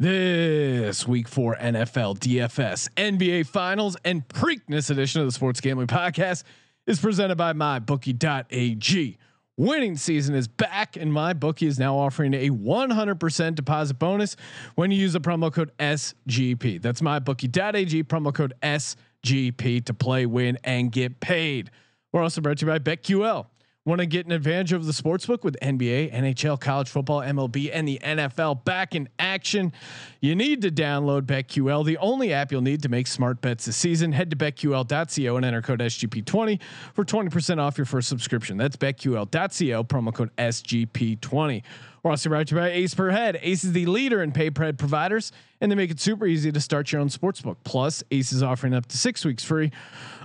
This week for NFL, DFS, NBA Finals, and Preakness edition of the Sports Gambling Podcast is presented by MyBookie.ag. Winning season is back, and MyBookie is now offering a 100% deposit bonus when you use the promo code SGP. That's MyBookie.ag, promo code SGP to play, win, and get paid. We're also brought to you by BetQL. Want to get an advantage of the sports book with NBA, NHL, college football, MLB, and the NFL back in action? You need to download BetQL, the only app you'll need to make smart bets this season. Head to betql.co and enter code SGP20 for 20% off your first subscription. That's betql.co, promo code SGP20. We're also brought to you by Ace Per Head. Ace is the leader in pay per head providers, and they make it super easy to start your own sportsbook. Plus, Ace is offering up to six weeks free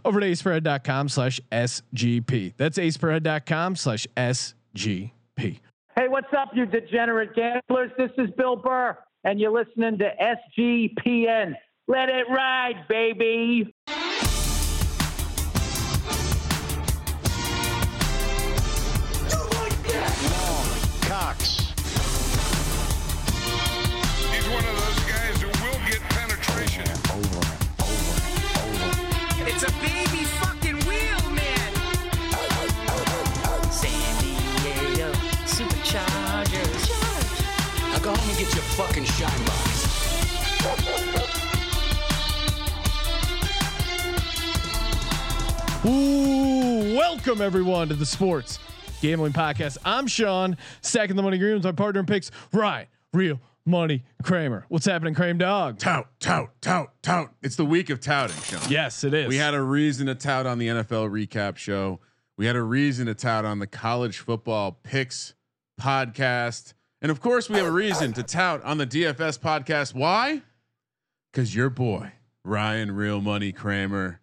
over to aceperhead.com slash SGP. That's aceperhead.com slash SGP. Hey, what's up, you degenerate gamblers? This is Bill Burr, and you're listening to SGPN. Let it ride, baby. Go home and get your fucking shine box. Ooh, welcome everyone to the Sports Gambling Podcast. I'm Sean, stacking the money green with my partner in picks, Ryan, real money Kramer. What's happening, Kramer Dog? Tout, tout, tout, tout. It's the week of touting, Sean. Yes, it is. We had a reason to tout on the NFL recap show. We had a reason to tout on the college football picks podcast. And of course, we have a reason to tout on the DFS podcast. Why? Because your boy, Ryan Real Money Kramer,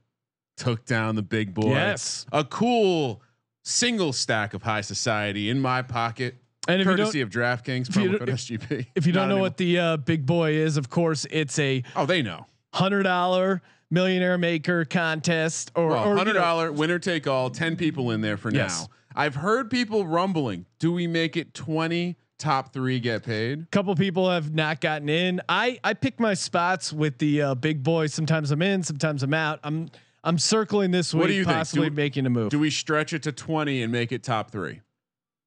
took down the big boy. Yes. A cool single stack of high society in my pocket. And if you courtesy don't- of DraftKings, if you promo don't- code SGP. if you don't know anymore. what the uh, big boy is, of course, it's a Oh, they know. hundred dollar millionaire maker contest or, Well, or, you hundred know, winner take all. Ten people in there for Yes. now. I've heard people rumbling. Do we make it twenty? Top three get paid. couple people have not gotten in. I I pick my spots with the uh, big boys. Sometimes I'm in, sometimes I'm out. I'm I'm circling this week, What do you think? possibly Do- making a move. Do we stretch it to twenty and make it top three?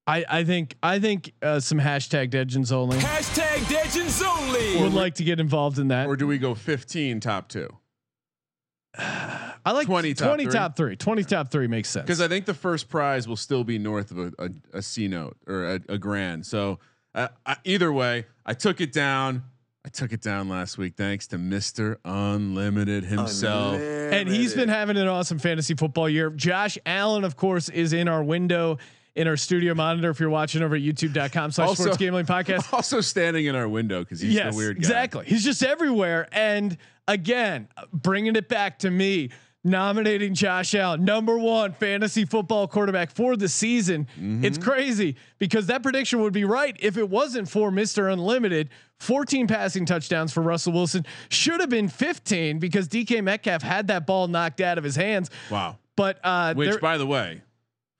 I I think I think uh, some hashtag Degens only Hashtag Legends only. would like to get involved in that. Or do we go fifteen top two? I like 20 top 20 three? top three. 20 top three makes sense. Because I think the first prize will still be north of a, a, a C note or a, a grand. So uh, I, either way, I took it down. I took it down last week thanks to Mister Unlimited himself. and he's been having an awesome fantasy football year. Josh Allen, of course, is in our window in our studio monitor. If you're watching over at youtube.com slash Also- sports gambling podcast. Also standing in our window because he's yes, the weird guy. exactly. He's just everywhere. And again, bringing it back to me, nominating Josh Allen, number one fantasy football quarterback for the season. Mm-hmm. It's crazy because that prediction would be right if it wasn't for Mr. Unlimited. 14 passing touchdowns for Russell Wilson should have been 15 because DK Metcalf had that ball knocked out of his hands. Wow. But uh, Which, by the way,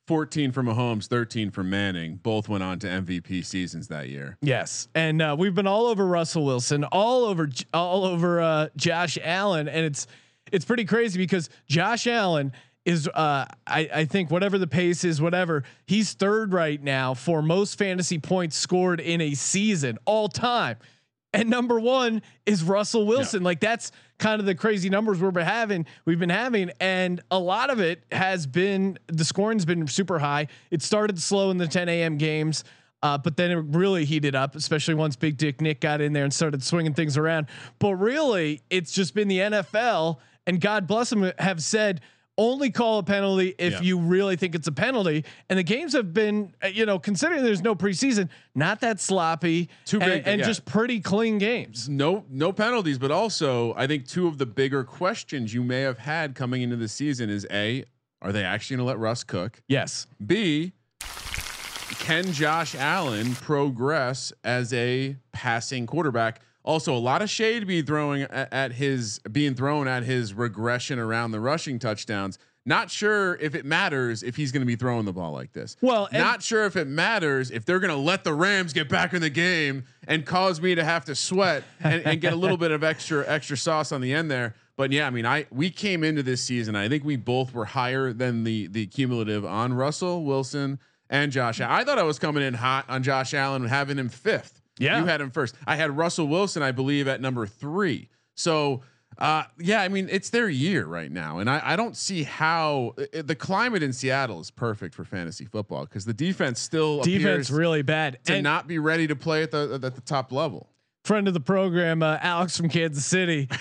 14 from Mahomes, 13 from Manning, both went on to MVP seasons that year. Yes, and uh, we've been all over Russell Wilson, all over all over uh, Josh Allen, and it's it's pretty crazy because Josh Allen is uh, I, I think whatever the pace is, whatever he's third right now for most fantasy points scored in a season all time, and number one is Russell Wilson. Like that's kind of the crazy numbers we're been having. We've been having, and a lot of it has been the scoring's been super high. It started slow in the 10 a.m. games. Uh, but then it really heated up, especially once Big Dick Nick got in there and started swinging things around. But really, it's just been the NFL, and God bless them, have said only call a penalty if Yeah. you really think it's a penalty. And the games have been, uh, you know, considering there's no preseason, not that sloppy, Too and, and yeah. just pretty clean games. No, no penalties, but also I think two of the bigger questions you may have had coming into the season is a, are they actually going to let Russ cook? Yes. B, can Josh Allen progress as a passing quarterback? Also, a lot of shade be throwing at, at his being thrown at his regression around the rushing touchdowns. Not sure if it matters if he's going to be throwing the ball like this. Well, not sure if it matters if they're going to let the Rams get back in the game and cause me to have to sweat and, and get a little bit of extra extra sauce on the end there. But yeah, I mean, I we came into this season. I think we both were higher than the the cumulative on Russell Wilson and Josh. I thought I was coming in hot on Josh Allen and having him fifth. Yeah. you had him first. I had Russell Wilson, I believe, at number three. So. Uh, yeah, I mean it's their year right now, and I, I don't see how i- the climate in Seattle is perfect for fantasy football because the defense still Defense appears really bad. to And not be ready to play at the at the top level. friend of the program, uh, Alex from Kansas City.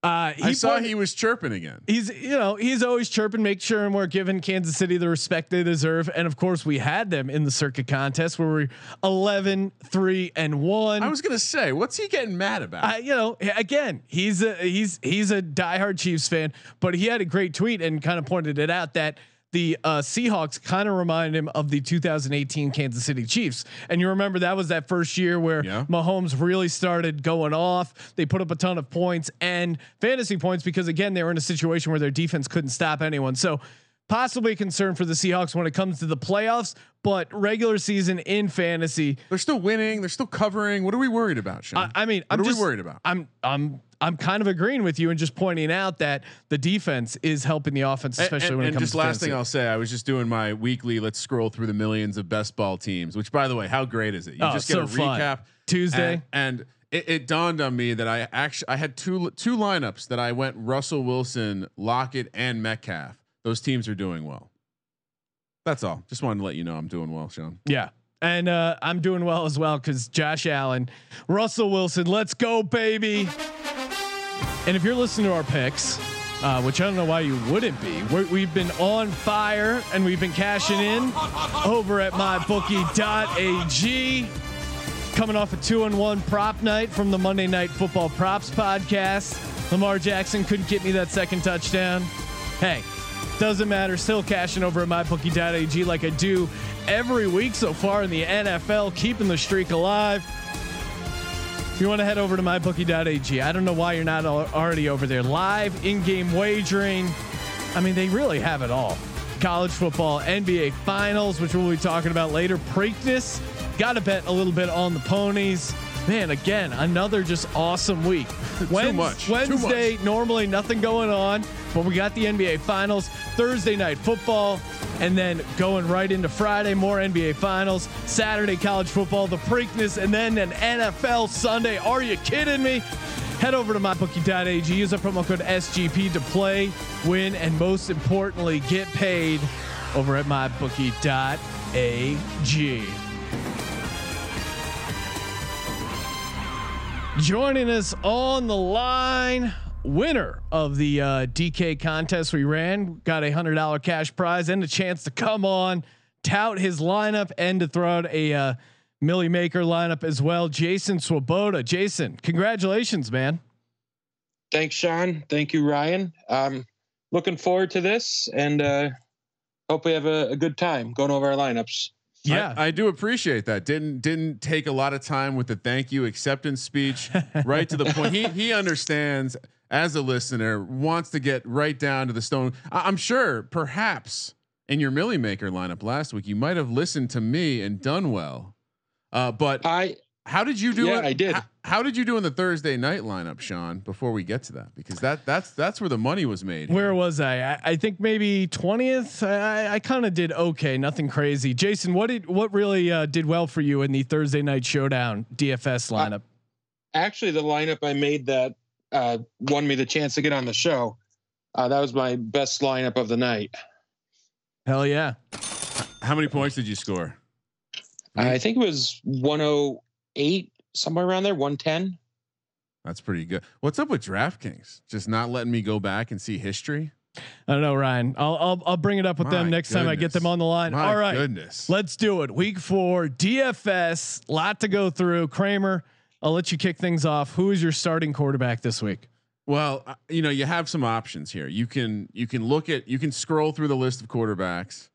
Uh, he I saw he was chirping again. He's you know he's always chirping, make sure and we're giving Kansas City the respect they deserve, and of course we had them in the circuit contest where we're 11, 3 and one. I was gonna say, what's he getting mad about? I, you know, again, he's a he's he's a diehard Chiefs fan, but he had a great tweet and kind of pointed it out that the uh, Seahawks kind of remind him of the 2018 Kansas City Chiefs. And you remember that was that first year where Yeah. Mahomes really started going off. They put up a ton of points and fantasy points because again they were in a situation where their defense couldn't stop anyone. So possibly a concern for the Seahawks when it comes to the playoffs, but regular season in fantasy, they're still winning. They're still covering. What are we worried about, Sean? I, I mean, what I'm are just we worried about? I'm I'm I'm kind of agreeing with you and just pointing out that the defense is helping the offense, especially and, when it and comes just to last fantasy. thing I'll say, I was just doing my weekly. Let's scroll through the millions of best ball teams. Which, by the way, how great is it? You Oh, just get so a fun. recap Tuesday. and, and it, it dawned on me that I actually I had two two lineups that I went Russell Wilson, Lockett, and Metcalf. Those teams are doing well. That's all. Just wanted to let you know I'm doing well, Sean. Yeah. And uh, I'm doing well as well because Josh Allen, Russell Wilson, let's go, baby. And if you're listening to our picks, uh, which I don't know why you wouldn't be, we're, we've been on fire and we've been cashing in over at mybookie.ag. Coming off a two and one prop night from the Monday Night Football Props podcast. Lamar Jackson couldn't get me that second touchdown. Hey, doesn't matter. Still cashing over at mybookie.ag like I do every week so far in the NFL, keeping the streak alive. If you want to head over to mybookie.ag, I don't know why you're not already over there. Live in-game wagering. I mean, they really have it all. College football, NBA finals, which we'll be talking about later. Preakness, got to bet a little bit on the ponies. Man, again, another just awesome week. Wednes- much. Too much. Wednesday, normally nothing going on, but we got the NBA finals, Thursday night football, and then going right into Friday, more NBA finals, Saturday college football, the Preakness, and then an NFL Sunday. Are you kidding me? Head over to mybookie.ag, use the promo code SGP to play, win, and most importantly, get paid over at mybookie.ag. Joining us on the line, winner of the uh, DK contest we ran, got a hundred dollar cash prize and a chance to come on, tout his lineup, and to throw out a uh, Millie Maker lineup as well. Jason Swoboda, Jason, congratulations, man. Thanks, Sean. Thank you, Ryan. Um, looking forward to this, and uh, hope we have a, a good time going over our lineups. Yeah, I, I do appreciate that. Didn't didn't take a lot of time with the thank you acceptance speech. right to the point. He he understands as a listener wants to get right down to the stone. I, I'm sure, perhaps in your Millie Maker lineup last week, you might have listened to me and done well. Uh, but I how did you do Yeah, it? I did. How, how did you do in the Thursday night lineup, Sean? Before we get to that, because that that's that's where the money was made. where was I? I, I think maybe twentieth. I, I kind of did okay, nothing crazy. Jason, what did what really uh, did well for you in the Thursday night showdown DFS lineup? actually the lineup I made that uh, won me the chance to get on the show. Uh, that was my best lineup of the night. Hell yeah! How many points did you score? I think it was 108, somewhere around there, 110. That's pretty good. What's up with DraftKings? Just not letting me go back and see history. I don't know, Ryan. I'll I'll, I'll bring it up with them My next time I get them on the line. My All right, goodness. let's do it. Week four DFS. Lot to go through. Kramer, I'll let you kick things off. Who is your starting quarterback this week? Well, uh, you know, you have some options here. You can you can look at you can scroll through the list of quarterbacks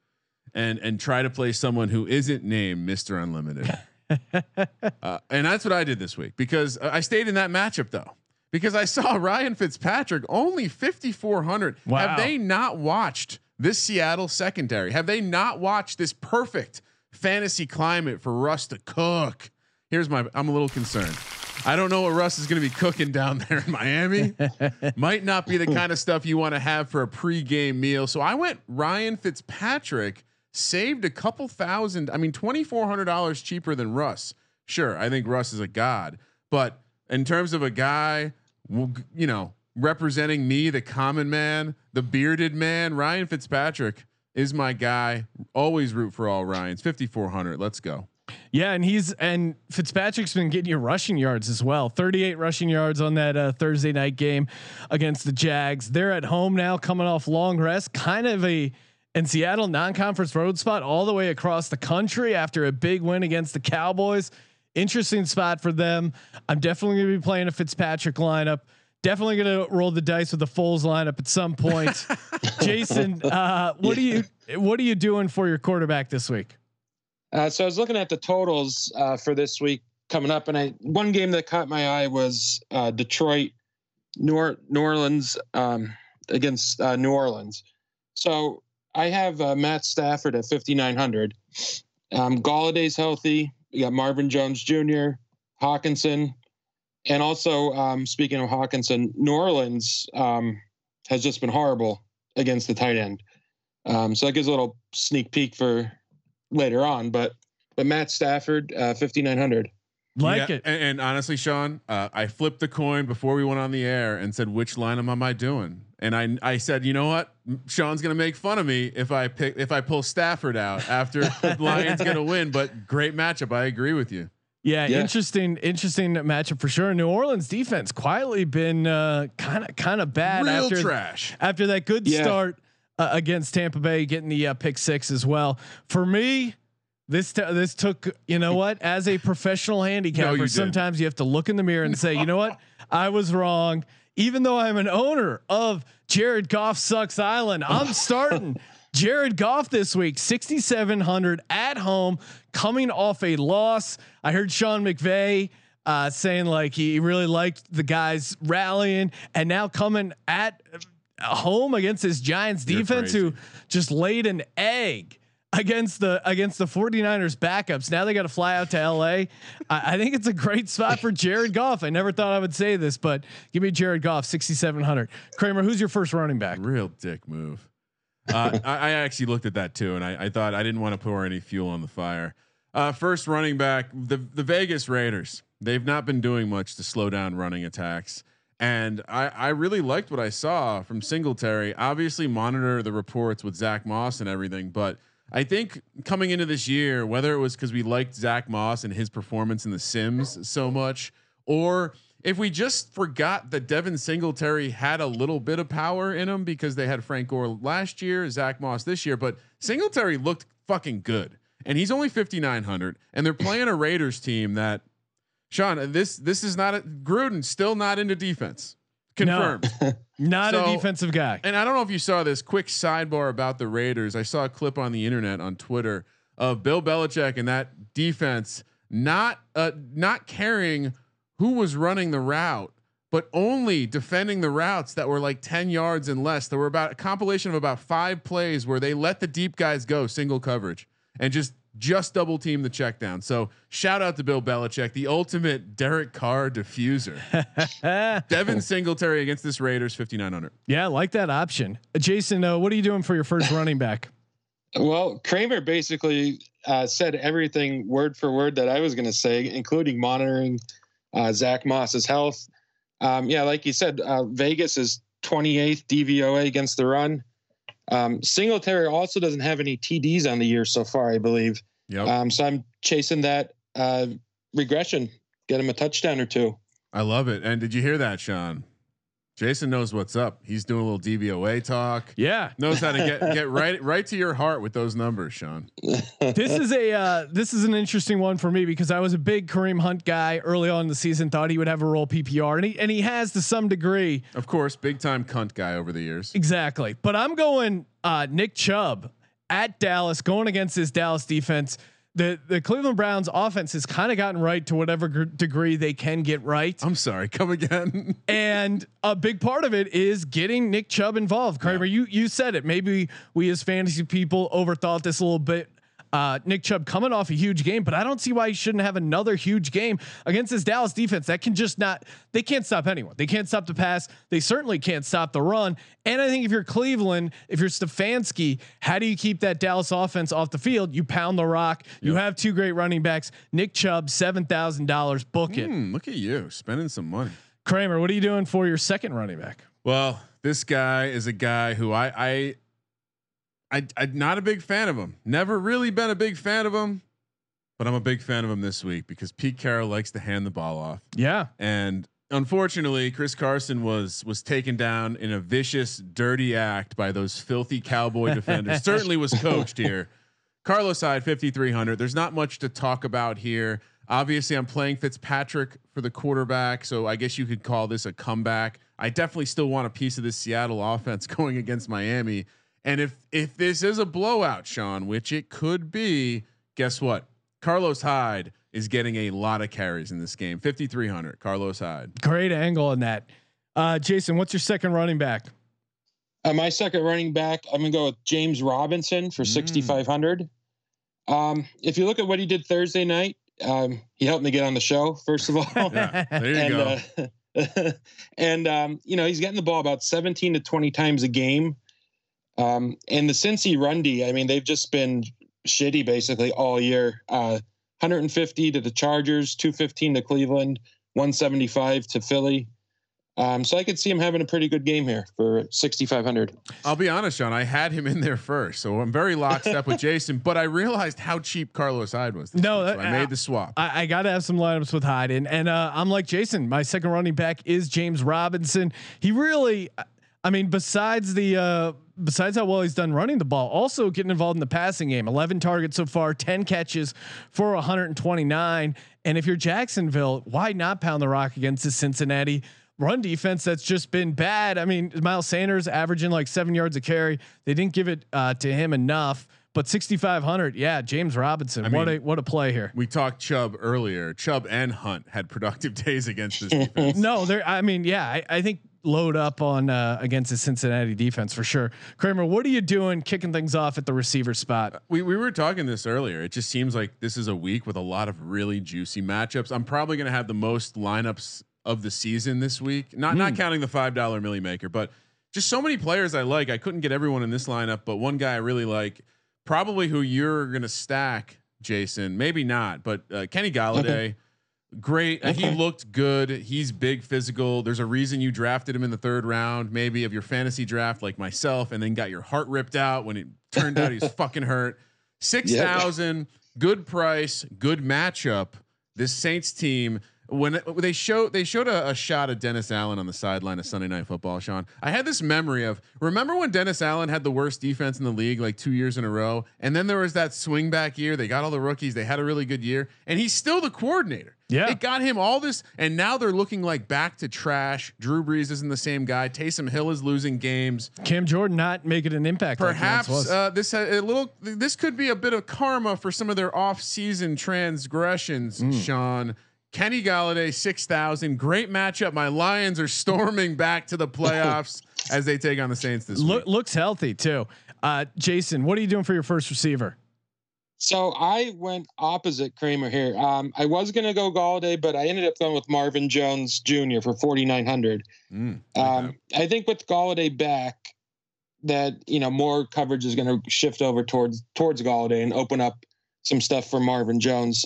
and and try to play someone who isn't named Mr. Unlimited. uh, and that's what I did this week because uh, I stayed in that matchup though. because I saw Ryan Fitzpatrick only 5,400. Wow. Have they not watched this Seattle secondary? Have they not watched this perfect fantasy climate for Russ to cook? Here's my, I'm a little concerned. I don't know what Russ is going to be cooking down there in Miami. Might not be the kind of stuff you want to have for a pregame meal. So I went Ryan Fitzpatrick, saved a couple thousand. I mean, twenty four hundred dollars cheaper than Russ. Sure, I think Russ is a god, but in terms of a guy, you know, representing me, the common man, the bearded man, Ryan Fitzpatrick is my guy. Always root for all Ryans. Fifty four hundred. Let's go. Yeah, and he's and Fitzpatrick's been getting you rushing yards as well. 38 rushing yards on that uh, Thursday night game against the Jags. They're at home now, coming off long rest. Kind of a in Seattle non-conference road spot all the way across the country after a big win against the Cowboys. Interesting spot for them. I'm definitely going to be playing a Fitzpatrick lineup. Definitely going to roll the dice with the Foles lineup at some point. Jason, uh, what are you what are you doing for your quarterback this week? Uh, so I was looking at the totals uh, for this week coming up, and I one game that caught my eye was uh, Detroit, New, or- New Orleans um, against uh, New Orleans. So I have uh, Matt Stafford at 5,900. Um, Golladay's healthy. You got Marvin Jones Jr., Hockenson, and also um, speaking of Hockenson, New Orleans um, has just been horrible against the tight end. Um, so that gives a little sneak peek for later on, but but Matt Stafford, uh, 5900. Like Yeah, it. And, and honestly, Sean, uh, I flipped the coin before we went on the air and said, "Which lineup am I doing?" And I I said, "You know what? Sean's gonna make fun of me if I pick if I pull Stafford out after the Lions gonna win." But great matchup. I agree with you. Yeah, Yeah. interesting, interesting matchup for sure. New Orleans defense quietly been kind of kind of bad Real after trash. after that good Yeah. start uh, against Tampa Bay, getting the uh, pick six as well. For me, this t- this took you know what as a professional handicapper, didn't. sometimes you have to look in the mirror and say, you know what, I was wrong. Even though I'm an owner of Jared Goff sucks Island, I'm starting. Jared Goff this week, 6,700 at home, coming off a loss. I heard Sean McVay uh, saying like he really liked the guys rallying, and now coming at home against this Giants You're defense who just laid an egg against the against the 49ers backups. Now they got to fly out to LA. I, I think it's a great spot for Jared Goff. I never thought I would say this, but give me Jared Goff 6700. Kramer, who's your first running back? Real dick move. Uh, I, I actually looked at that too, and I, I thought I didn't want to pour any fuel on the fire. Uh, first running back, the the Vegas Raiders. They've not been doing much to slow down running attacks, and I I really liked what I saw from Singletary. Obviously, monitor the reports with Zach Moss and everything, but I think coming into this year, whether it was because we liked Zach Moss and his performance in the Sims so much, or if we just forgot that Devin Singletary had a little bit of power in him because they had Frank Gore last year, Zach Moss this year, but Singletary looked fucking good, and he's only fifty nine hundred, and they're playing a Raiders team that, Sean, this this is not a, Gruden still not into defense, confirmed. Not So- a defensive guy. And I don't know if you saw this quick sidebar about the Raiders. I saw a clip on the internet on Twitter of Bill Belichick and that defense not uh, not caring who was running the route, but only defending the routes that were like 10 yards and less. There were about a compilation of about five plays where they let the deep guys go single coverage and just just double team the check down. So shout out to Bill Belichick, the ultimate Derek Carr diffuser. Devin Singletary against this Raiders 5900. Yeah, I like that option. Uh, Jason, uh, what are you doing for your first running back? Well, Kramer basically uh, said everything word for word that I was going to say, including monitoring uh, Zach Moss's health. Um, yeah, like you said, uh, Vegas is 28th DVOA against the run. Um, Singletary also doesn't have any TDs on the year so far, I believe. Yep. Um, so I'm chasing that uh, regression, get him a touchdown or two. I love it. And did you hear that, Sean? Jason knows what's up. He's doing a little DVOA talk. Yeah, Knows how to get get right right to your heart with those numbers, Sean. this is a uh, this is an interesting one for me because I was a big Kareem Hunt guy early on in the season. Thought he would have a role PPR, and he and he has to some degree. Of course, big time cunt guy over the years. Exactly. But I'm going uh, Nick Chubb at Dallas, going against this Dallas defense. The the Cleveland Browns offense has kind of gotten right to whatever gr- degree they can get right. I'm sorry. Come again. and a big part of it is getting Nick Chubb involved. Kramer, you you said it. Maybe we as fantasy people overthought this a little bit. Uh, Nick Chubb coming off a huge game, but I don't see why he shouldn't have another huge game against this Dallas defense that can just not. They can't stop anyone. They can't stop the pass. They certainly can't stop the run. And I think if you're Cleveland, if you're Stefanski, how do you keep that Dallas offense off the field? You pound the rock. You have two great running backs. Nick Chubb, seven thousand dollars. Book it. Hmm, look at you spending some money. Kramer, what are you doing for your second running back? Well, this guy is a guy who I I I I'm not a big fan of him. Never really been a big fan of him, but I'm a big fan of him this week because Pete Carroll likes to hand the ball off. Yeah. And unfortunately, Chris Carson was was taken down in a vicious, dirty act by those filthy cowboy defenders. Certainly was coached here. Carlos Hyde, 5,300. There's not much to talk about here. Obviously, I'm playing Fitzpatrick for the quarterback, so I guess you could call this a comeback. I definitely still want a piece of this Seattle offense going against Miami. And if if this is a blowout, Sean, which it could be, guess what? Carlos Hyde is getting a lot of carries in this game. 5,300. Carlos Hyde. Great angle on that. Uh, Jason, what's your second running back? Uh, my second running back, I'm gonna go with James Robinson for 6,500. Um, if you look at what he did Thursday night, um, he helped me get on the show. First of all, Yeah, there you and go. uh, and um, you know he's getting the ball about 17 to 20 times a game. Um, and the Cincy Rundy, I mean, they've just been shitty basically all year. Uh, 150 to the Chargers, 215 to Cleveland, 175 to Philly. Um, so I could see him having a pretty good game here for 6,500. I'll be honest, Sean. I had him in there first, so I'm very lockstep with Jason. But I realized how cheap Carlos Hyde was. No, week, so that- I made the swap. I, I got to have some lineups with Hyde, and and uh, I'm like Jason. My second running back is James Robinson. He really, I mean, besides the uh, besides how well he's done running the ball, also getting involved in the passing game. 11 targets so far, 10 catches for 129. And if you're Jacksonville, why not pound the rock against the Cincinnati? Run defense that's just been bad. I mean, Miles Sanders averaging like seven yards a carry. They didn't give it uh, to him enough. But 6,500, yeah, James Robinson. I what mean- a what a play here. we talked Chubb earlier. Chubb and Hunt had productive days against this defense. No, there. I mean, yeah, I, I think load up on uh, against the Cincinnati defense for sure. Kramer, what are you doing, kicking things off at the receiver spot? We we were talking this earlier. It just seems like this is a week with a lot of really juicy matchups. I'm probably going to have the most lineups of the season this week. Not not counting the five dollar milli maker, but just so many players I like. I couldn't get everyone in this lineup, but one guy I really like, probably who you're going to stack, Jason. Maybe not, but uh, Kenny Golladay. Great. Uh, he looked good. He's big physical. There's a reason you drafted him in the third round, maybe of your fantasy draft, like myself, and then got your heart ripped out when it turned out he's fucking hurt. Six thousand, good price, good matchup. This Saints team. When it- they show they showed a, a shot of Dennis Allen on the sideline of Sunday Night Football, Sean. I had this memory of remember when Dennis Allen had the worst defense in the league like two years in a row, and then there was that swing back year. They got all the rookies. They had a really good year, and he's still the coordinator. Yeah. It got him all this, and now they're looking like back to trash. Drew Brees isn't the same guy. Taysom Hill is losing games. Cam Jordan not making an impact. like Perhaps was. uh, this ha- a little. This could be a bit of karma for some of their off-season transgressions. Hmm. Sean Kenny Golladay, six thousand. Great matchup. My Lions are storming back to the playoffs as they take on the Saints this Look, week. looks healthy too. Uh, Jason, what are you doing for your first receiver? So I went opposite Kramer here. Um, I was going to go Golladay, but I ended up going with Marvin Jones Jr. for 4,900. Mm, Um, I think with Golladay back, that you know more coverage is going to shift over towards towards Golladay and open up some stuff for Marvin Jones.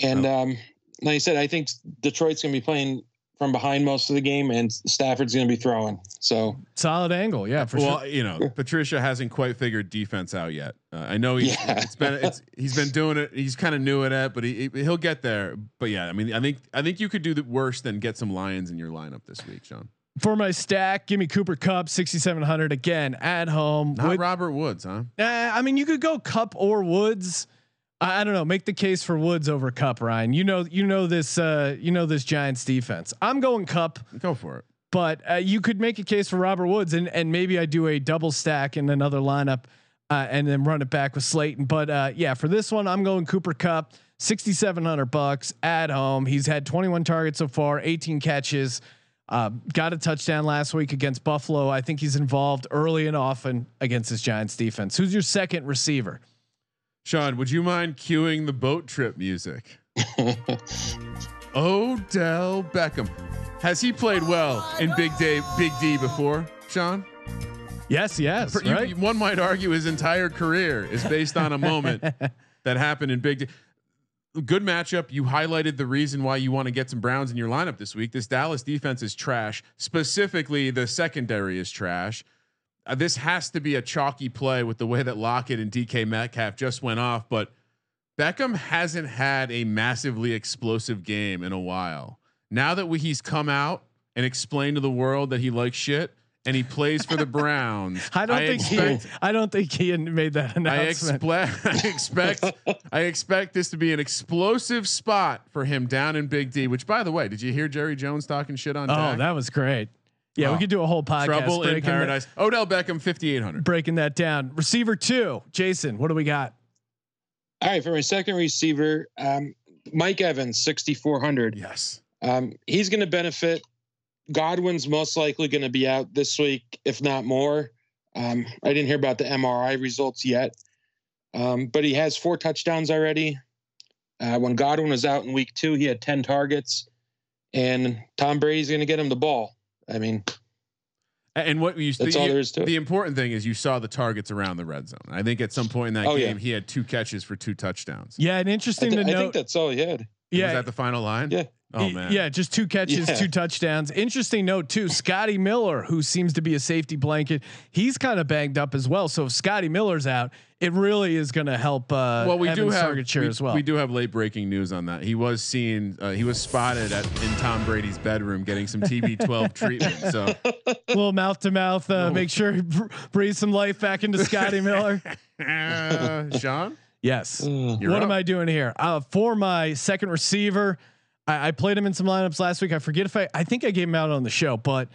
And um, like I said, I think Detroit's going to be playing from behind most of the game, and Stafford's going to be throwing. So Solid angle, yeah, for well, sure. you know, Patricia hasn't quite figured defense out yet. Uh, I know he's Yeah. it's been it's he's been doing it. He's kind of new at it, but he he'll get there. But yeah, I mean, I think I think you could do the worse than get some Lions in your lineup this week, Sean. For my stack, give me Cooper Kupp, 6,700 again at home. Not with- Robert Woods, huh? Uh, I mean, you could go Kupp or Woods. I, don't know. Make the case for Woods over Kupp, Ryan. You know, you know this. Uh, you know this Giants defense. I'm going Kupp, Go for it. but uh, you could make a case for Robert Woods, and and maybe I do a double stack in another lineup. uh, and then run it back with Slayton. But uh, yeah, for this one, I'm going Cooper Kupp, 6,700 bucks at home. He's had 21 targets so far, 18 catches. Uh, got a touchdown last week against Buffalo. I think he's involved early and often against this Giants defense. Who's your second receiver? Sean, would you mind cueing the boat trip music? Odell Beckham. Has he played well in Big Day, Big D before, Sean? Yes, yes. For- right? you- one might argue his entire career is based on a moment that happened in Big D. Good matchup. You highlighted the reason why you want to get some Browns in your lineup this week. This Dallas defense is trash. Specifically, the secondary is trash. Uh, this has to be a chalky play with the way that Lockett and DK Metcalf just went off, but Beckham hasn't had a massively explosive game in a while. Now that we, he's come out and explained to the world that he likes shit and he plays for the Browns, I don't think expect, he. I don't think he made that announcement. I expect I expect I expect this to be an explosive spot for him down in Big D. Which, by the way, did you hear Jerry Jones talking shit on? oh, Dak? that was great. Yeah, Oh. we could do a whole podcast. trouble in breaking that- paradise. Odell Beckham, fifty eight hundred. breaking that down. Receiver two, Jason. What do we got? All right, for my second receiver, um, Mike Evans, 6,400. Yes. Um, he's going to benefit. Godwin's most likely going to be out this week, if not more. Um, I didn't hear about the MRI results yet, um, but he has four touchdowns already. Uh, when Godwin was out in week two, he had 10 targets, and Tom Brady's going to get him the ball. I mean, And what you that's the, all there is to the it. important thing is you saw the targets around the red zone. I think at some point in that Oh, yeah. game he had two catches for two touchdowns. Yeah, and I, interesting thi- to I note. think that's all he had. Yeah, Was yeah, that the final line? Yeah. Oh Y- man. Yeah, just two catches, Yeah. two touchdowns. Interesting note too. Scotty Miller, who seems to be a safety blanket, he's kind of banged up as well. So if Scotty Miller's out, it really is going to help. Uh, Well, we do have we, as well. we do have late breaking news on that. He was seen. Uh, he was spotted at in Tom Brady's bedroom getting some TB12 treatment. So little mouth to mouth. Uh, Make sure you br- breathe some life back into Scotty Miller. uh, Sean, Yes. you're what up. am I doing here? Uh, for my second receiver, I, I played him in some lineups last week. I forget if I, I think I gave him out on the show, but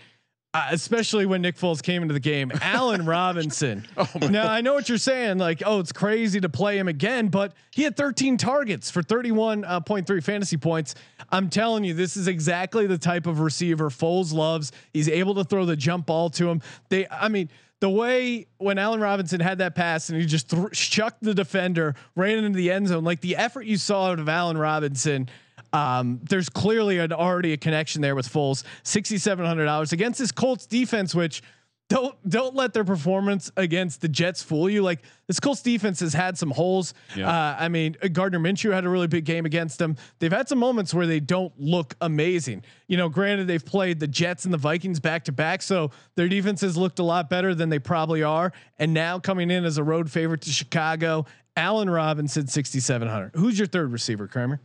uh, especially when Nick Foles came into the game, Allen Robinson. Oh now I know what you're saying, like, oh, it's crazy to play him again, but he had 13 targets for 31.3 fantasy points. I'm telling you, this is exactly the type of receiver Foles loves. He's able to throw the jump ball to him. They, I mean. The way when Allen Robinson had that pass and he just chucked the defender, ran into the end zone, like the effort you saw out of Allen Robinson, um, there's clearly an, already a connection there with Foles. Sixty seven hundred dollars against this Colts defense, which don't don't let their performance against the Jets fool you. Like this Colts defense has had some holes. Yeah. Uh, I mean, Gardner Minshew had a really big game against them. They've had some moments where they don't look amazing. You know, granted they've played the Jets and the Vikings back to back, so their defenses looked a lot better than they probably are. And now coming in as a road favorite to Chicago, Allen Robinson, sixty seven hundred. Who's your third receiver, Kramer?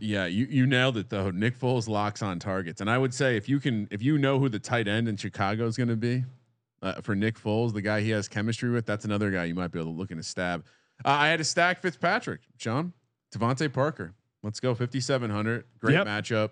Yeah, you you nailed it though. Nick Foles locks on targets, and I would say if you can if you know who the tight end in Chicago is going to be uh, for Nick Foles, the guy he has chemistry with, that's another guy you might be able to look in a stab. Uh, I had to stack Fitzpatrick, Sean, DeVante Parker. Let's go fifty seven hundred. Great Yep. matchup.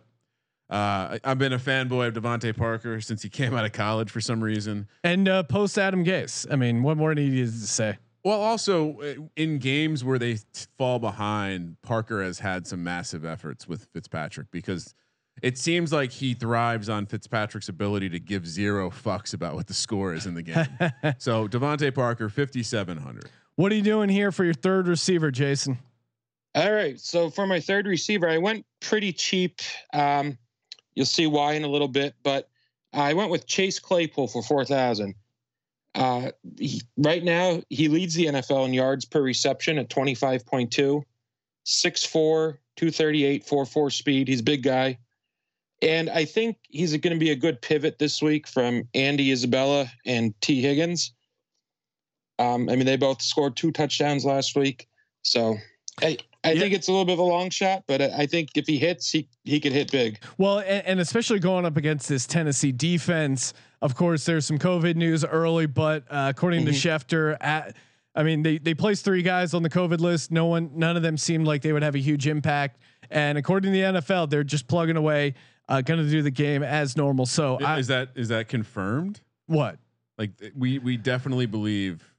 Uh, I, I've been a fanboy of DeVante Parker since he came out of college for some reason. And uh, post Adam Gase. I mean, what more do you need to say? Well, also uh, in games where they fall behind, Parker has had some massive efforts with Fitzpatrick because it seems like he thrives on Fitzpatrick's ability to give zero fucks about what the score is in the game. so DeVante Parker, fifty seven hundred. What are you doing here for your third receiver, Jason? All right. So for my third receiver, I went pretty cheap. Um, you'll see why in a little bit, but I went with Chase Claypool for four thousand. Uh, he, right now, he leads the NFL in yards per reception at 25.2, 6'4, 238, 4'4 speed. He's a big guy. And I think he's going to be a good pivot this week from Andy Isabella and Tee Higgins. Um, I mean, they both scored two touchdowns last week. So I, I Yeah. think it's a little bit of a long shot, but I I think if he hits, he, he could hit big. Well, and, and especially going up against this Tennessee defense. Of course, there's some COVID news early, but uh, according to Schefter, at, I mean, they they placed three guys on the COVID list. No one, none of them seemed like they would have a huge impact. And according to the NFL, they're just plugging away, uh, going to do the game as normal. So I, Is that is that confirmed? what? Like we we definitely believe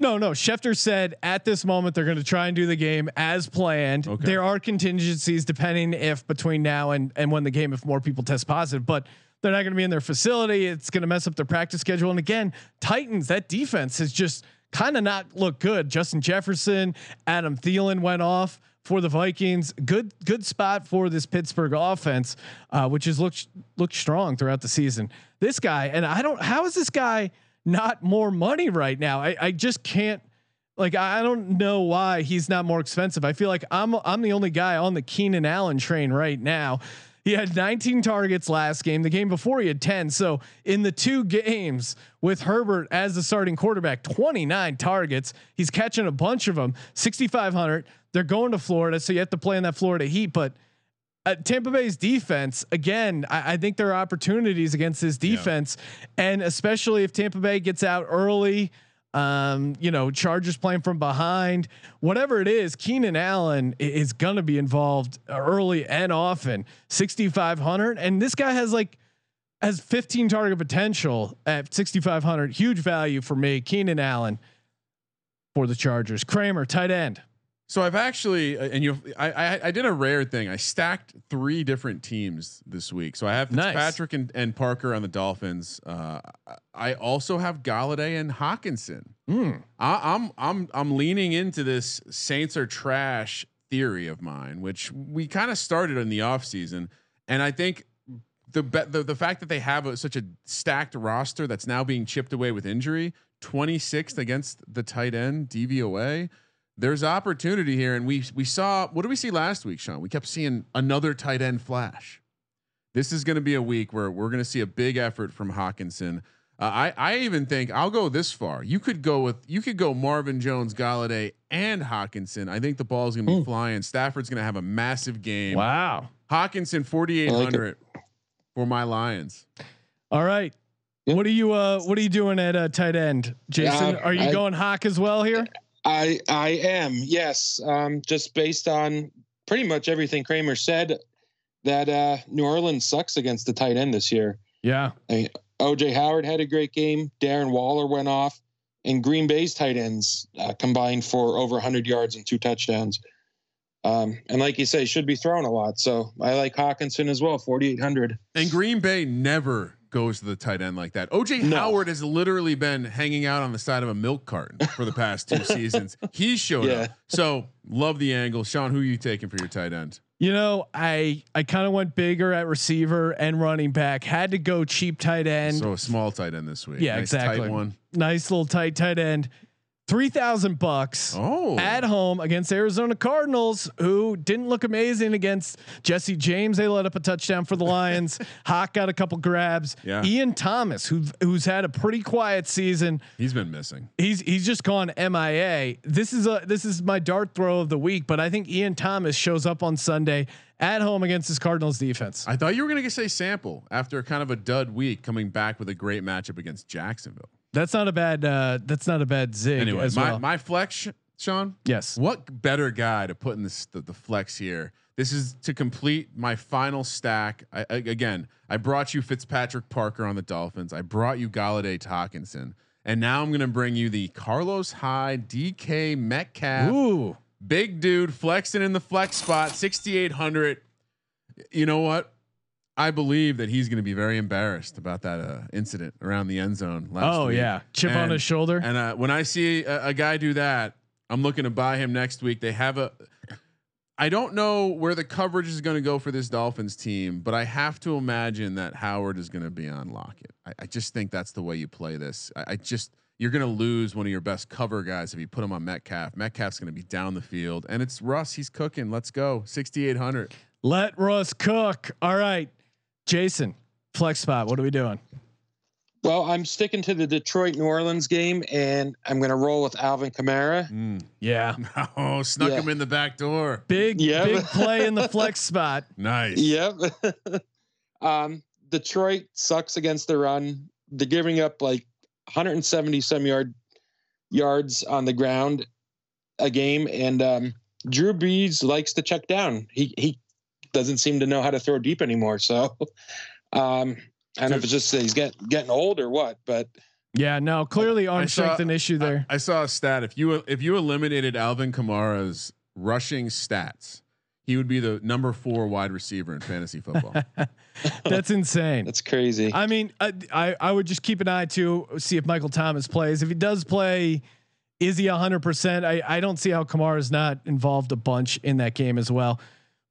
No, no. Schefter said at this moment they're going to try and do the game as planned. Okay. There are contingencies depending if between now and and when the game if more people test positive, but they're not going to be in their facility. It's going to mess up their practice schedule. And again, Titans that defense has just kind of not looked good. Justin Jefferson, Adam Thielen went off for the Vikings. Good good spot for this Pittsburgh offense, uh, which has looked looked strong throughout the season. This guy and I don't. How is this guy? Not more money right now. I, I just can't like I don't know why he's not more expensive. I feel like I'm I'm the only guy on the Keenan Allen train right now. He had 19 targets last game. The game before he had 10. So in the two games with Herbert as the starting quarterback, 29 targets. He's catching a bunch of them. 6,500. They're going to Florida, so you have to play in that Florida heat. But uh, Tampa Bay's defense, again, I, I, think there are opportunities against this defense, yeah. and especially if Tampa Bay gets out early, um, you know, Chargers playing from behind, whatever it is, Keenan Allen is going to be involved early and often. 6,500, and this guy has like has 15 target potential at 6,500. Huge value for me, Keenan Allen for the Chargers. Kramer, tight end. So I've actually, uh, and you, I, I, I, did a rare thing. I stacked three different teams this week. So I have Fitzpatrick nice. and, and Parker on the Dolphins. Uh, I also have Golladay and Hockenson. Mm. I, I'm, I'm, I'm leaning into this Saints are trash theory of mine, which we kind of started in the off season, and I think the the, the fact that they have a, such a stacked roster that's now being chipped away with injury, 26th against the tight end DVOA there's opportunity here, and we we saw what did we see last week, Sean? We kept seeing another tight end flash. This is going to be a week where we're going to see a big effort from Hockenson. Uh, I I even think I'll go this far. You could go with you could go Marvin Jones, Golladay, and Hockenson. I think the ball is going to be mm. flying. Stafford's going to have a massive game. Wow. Hockenson forty eight hundred like for my Lions. All right. What are you uh What are you doing at uh, tight end, Jason? Uh, are you I, going Hawk as well here? I I am yes, um, just based on pretty much everything Kramer said that uh, New Orleans sucks against the tight end this year. Yeah, I mean, OJ Howard had a great game. Darren Waller went off, and Green Bay's tight ends uh, combined for over 100 yards and two touchdowns. Um, and like you say, should be thrown a lot. So I like Hockenson as well, 4,800. And Green Bay never goes to the tight end like that. OJ no. Howard has literally been hanging out on the side of a milk carton for the past two seasons. He showed yeah. up. So love the angle. Sean, who are you taking for your tight end? You know, I I kind of went bigger at receiver and running back. Had to go cheap tight end. So a small tight end this week. Yeah, nice exactly. one. Nice little tight tight end three thousand bucks oh. at home against Arizona Cardinals, who didn't look amazing against Jesse James. They let up a touchdown for the Lions. Hawk got a couple grabs. Yeah. Ian Thomas, who who's had a pretty quiet season, he's been missing. He's he's just gone MIA. This is a this is my dart throw of the week, but I think Ian Thomas shows up on Sunday at home against his Cardinals defense. I thought you were going to say sample after kind of a dud week, coming back with a great matchup against Jacksonville. That's not a bad. Uh, that's not a bad zig. Anyway, as my well. my flex, Sean. Yes. What better guy to put in this the, the flex here? This is to complete my final stack. I, I, again, I brought you Fitzpatrick Parker on the Dolphins. I brought you Golladay to Hockenson, and now I'm going to bring you the Carlos Hyde, DK Metcalf. Ooh, big dude flexing in the flex spot, 6,800. You know what? I believe that he's going to be very embarrassed about that uh, incident around the end zone last week. oh, week. yeah, chip and, on his shoulder. And uh, when I see a, a, guy do that, I'm looking to buy him next week. They have a. I don't know where the coverage is going to go for this Dolphins team, but I have to imagine that Howard is going to be on Lockett. I, I, just think that's the way you play this. I, I just you're going to lose one of your best cover guys if you put him on Metcalf. Metcalf's going to be down the field, and it's Russ. He's cooking. Let's go. 6,800. Let Russ cook. All right. Jason, flex spot. What are we doing? Well, I'm sticking to the Detroit New Orleans game, and I'm going to roll with Alvin Kamara. Mm, yeah. Oh, snuck yeah. him in the back door. Big, yep. big play in the flex spot. Nice. Yep. um, Detroit sucks against the run. They're giving up like 170 some yard yards on the ground a game, and um, Drew Brees likes to check down. He he doesn't seem to know how to throw deep anymore. So um, I don't know if it's just he's getting getting old or what, but Yeah, no, clearly arm I saw- strength an issue there. I, I saw a stat. If you if you eliminated Alvin Kamara's rushing stats, he would be the number four wide receiver in fantasy football. That's insane. That's crazy. I mean, I, I I would just keep an eye to see if Michael Thomas plays. If he does play, is he hundred percent? I I don't see how Kamara is not involved a bunch in that game as well.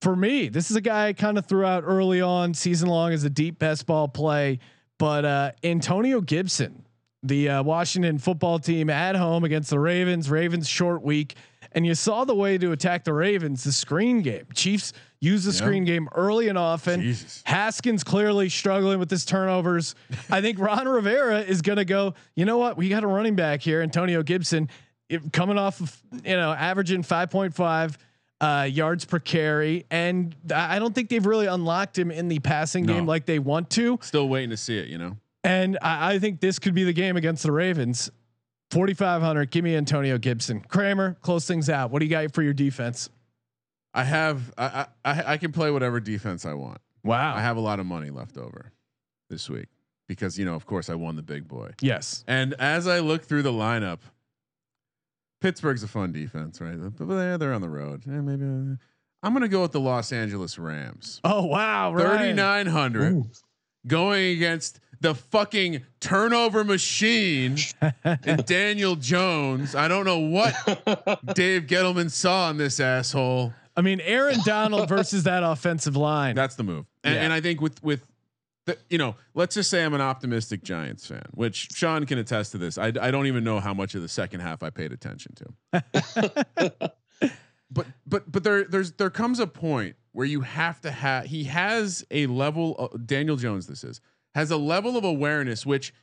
For me, this is a guy I kind of threw out early on season long as a deep best ball play, but uh, Antonio Gibson, the uh, Washington football team at home against the Ravens. Ravens short week, and you saw the way to attack the Ravens, the screen game. Chiefs use the Yeah. screen game early and often. Jesus. Haskins clearly struggling with his turnovers. I think Ron Rivera is going to go. You know what? We got a running back here, Antonio Gibson, it- coming off of you know averaging five point five uh, yards per carry, and I don't think they've really unlocked him in the passing No. game like they want to. Still waiting to see it. You know. And I, I think this could be the game against the Ravens. Forty five hundred. Give me Antonio Gibson. Kramer, close things out. What do you got for your defense? I have I I I can play whatever defense I want. Wow. I have a lot of money left over this week because you know, of course, I won the big boy. yes. And as I look through the lineup, Pittsburgh's a fun defense, right? But they're they're on the road. Eh, maybe uh, I'm going to go with the Los Angeles Rams. Oh wow. Thirty nine hundred going against the fucking turnover machine and Daniel Jones. I don't know what Dave Gettleman saw in this asshole. I mean, Aaron Donald versus that offensive line. That's the move. And, Yeah. and I think with with the, you know, let's just say I'm an optimistic Giants fan, which Sean can attest to this. I, I don't even know how much of the second half I paid attention to. but but but there there's there comes a point where you have to have he has a level of, Daniel Jones this is has a level of awareness which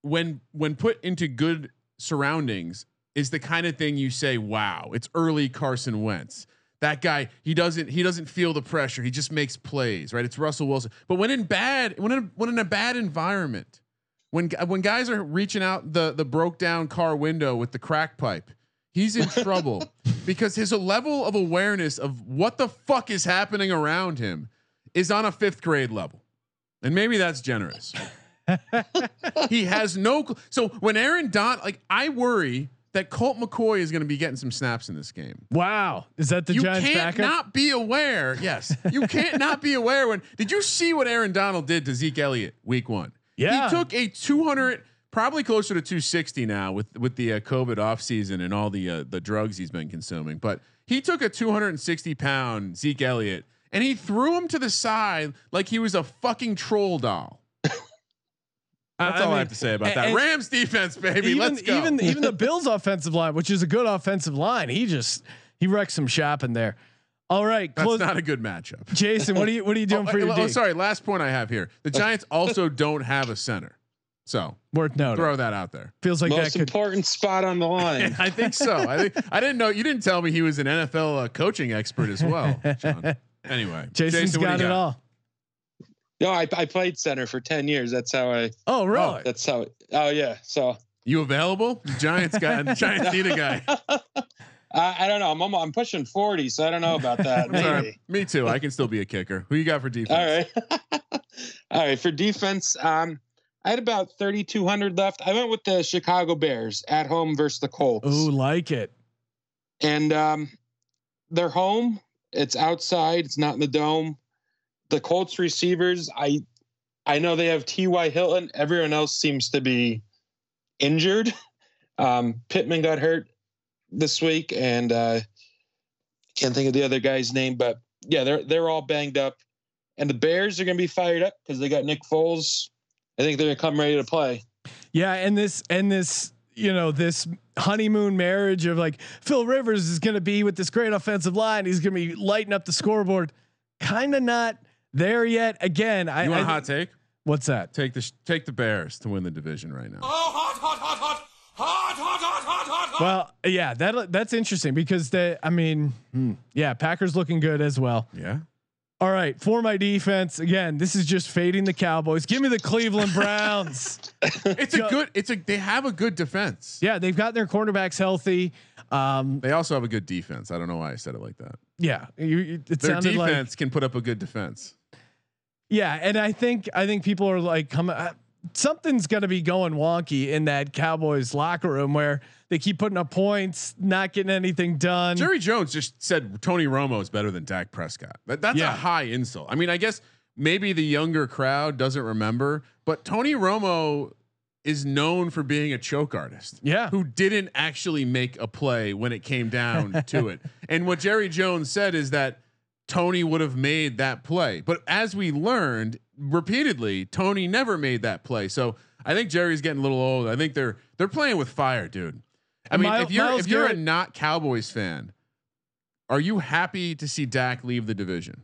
when when put into good surroundings is the kind of thing you say wow it's early Carson Wentz that guy he doesn't he doesn't feel the pressure. He just makes plays right? It's Russell Wilson. But when in bad when in, when in a bad environment when when guys are reaching out the the broke down car window with the crack pipe he's in trouble. Because his level of awareness of what the fuck is happening around him is on a fifth grade level. And maybe that's generous. He has no cl- so when aaron don like i worry that colt mccoy is going to be getting some snaps in this game wow. Is that the you Giants can't backup? not be aware. Yes, you can't not be aware. When did you see what Aaron Donald did to Zeke Elliott week one? Yeah. he took a 200, probably closer to 260 now with with the uh, COVID offseason and all the uh, the drugs he's been consuming. But he took a 260 pound Zeke Elliott and he threw him to the side like he was a fucking troll doll. That's all I have to say about that. Rams defense, baby. even, Let's go. Even even the Bills offensive line, which is a good offensive line, he just he wrecked some shop in there. All right, That's close. not a good matchup. Jason, what are you what are you doing oh, for your oh, D? sorry. Last point I have here: the Giants also don't have a center, so Worth noting. throw that out there. Feels like that Most could. important spot on the line. I think so. I think I didn't know. You didn't tell me he was an NFL uh, coaching expert as well. John. Anyway, Jason's Jason, what got it you all. No, I, I played center for ten years. That's how I. Oh, really? That's how. Oh yeah. So You available? The Giants got the Giants need a guy. I, I don't know. I'm I'm pushing forty, so I don't know about that. All right. Maybe. Me too. I can still be a kicker. Who you got for defense? All right. All right. For defense, um, I had about 3,200 left. I went with the Chicago Bears at home versus the Colts. Ooh, like it. and um, they're home. It's outside. It's not in the dome. The Colts receivers, I, I know they have T.Y. Hilton. Everyone else seems to be injured. Um, Pittman got hurt this week, and uh, can't think of the other guy's name, but yeah, they're they're all banged up. And the Bears are going to be fired up because they got Nick Foles. I think they're going to come ready to play. Yeah, and this and this, you know, this honeymoon marriage of like Phil Rivers is going to be with this great offensive line. He's going to be lighting up the scoreboard. Kind of not there yet. Again, I, You want a I- hot take? what's that? Take the take the Bears to win the division right now. Oh, hot, hot, hot, hot. Hot, hot, hot, hot, hot, Well, yeah, that that's interesting because they, I mean, hmm, yeah, Packers looking good as well. Yeah. All right, for my defense, again, this is just fading the Cowboys. Give me the Cleveland Browns. It's a good. It's a. They have a good defense. yeah, they've got their cornerbacks healthy. Um, They also have a good defense. I don't know why I said it like that. yeah, you, you- it Their sounded like defense can put up a good defense. Yeah, and I think I think people are like, come uh, something's going to be going wonky in that Cowboys locker room where they keep putting up points, not getting anything done. Jerry Jones just said Tony Romo is better than Dak Prescott. That, that's Yeah. a high insult. I mean, I guess maybe the younger crowd doesn't remember, but Tony Romo is known for being a choke artist. Yeah. Who didn't actually make a play when it came down to it. And what Jerry Jones said is that Tony would have made that play. But as we learned repeatedly, Tony never made that play. So I think Jerry's getting a little old. I think they're they're playing with fire, dude. I mean, Mile- if you're Miles if you're a not Cowboys fan, are you happy to see Dak leave the division?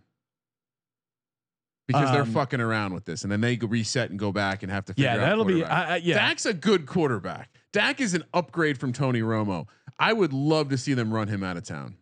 Because they're Um, fucking around with this, and then they reset and go back and have to. Figure yeah, out that'll be. I, I, yeah, Dak's a good quarterback. Dak is an upgrade from Tony Romo. I would love to see them run him out of town.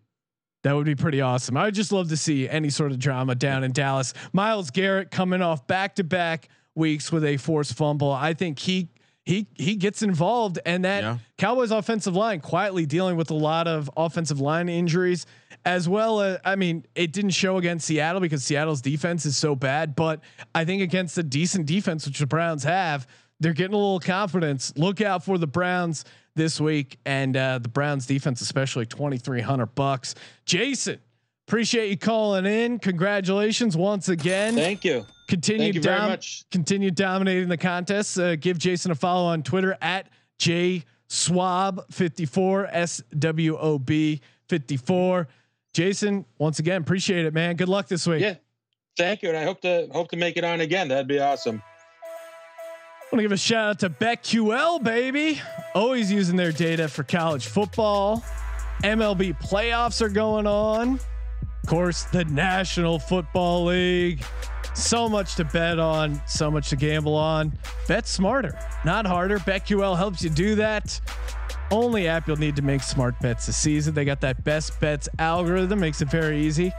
That would be pretty awesome. I would just love to see any sort of drama down in Dallas. Myles Garrett coming off back to back weeks with a forced fumble. I think he he he gets involved, and that Yeah. Cowboys offensive line quietly dealing with a lot of offensive line injuries, as well as I mean, it didn't show against Seattle because Seattle's defense is so bad, but I think against a decent defense, which the Browns have, they're getting a little confidence. Look out for the Browns this week, and uh, the Browns defense, especially twenty three hundred bucks. Jason, appreciate you calling in. Congratulations once again. Thank you. Continue Thank you very dom- much. Continue dominating the contest. Uh, give Jason a follow on Twitter at J Swab fifty four S W O B fifty four. Jason, once again, appreciate it, man. Good luck this week. Yeah. Thank you, and I hope to hope to make it on again. That'd be awesome. I want to give a shout out to BetQL, baby. Always using their data for college football. MLB playoffs are going on. Of course, the National Football League. So much to bet on, so much to gamble on. Bet smarter, not harder. BetQL helps you do that. Only app you'll need to make smart bets this season. They got that best bets algorithm, makes it very easy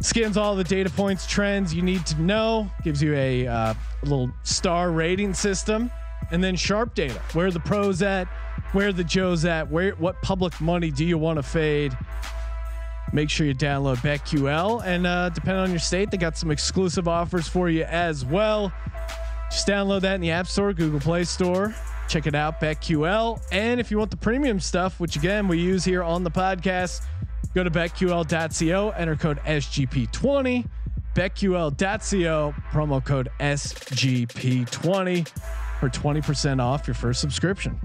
scans all the data points trends you need to know. Gives you a uh, little star rating system. And then sharp data. Where the pros at? Where the joes at? Where what public money do you want to fade? Make sure you download betql. And uh, depending on your state they got some exclusive offers for you as well. Just download that in the app store google play store. Check it out betql. And if you want the premium stuff which again we use here on the podcast Go to betql.co, enter code SGP20. BetQL.co, promo code SGP20 for 20% off your first subscription.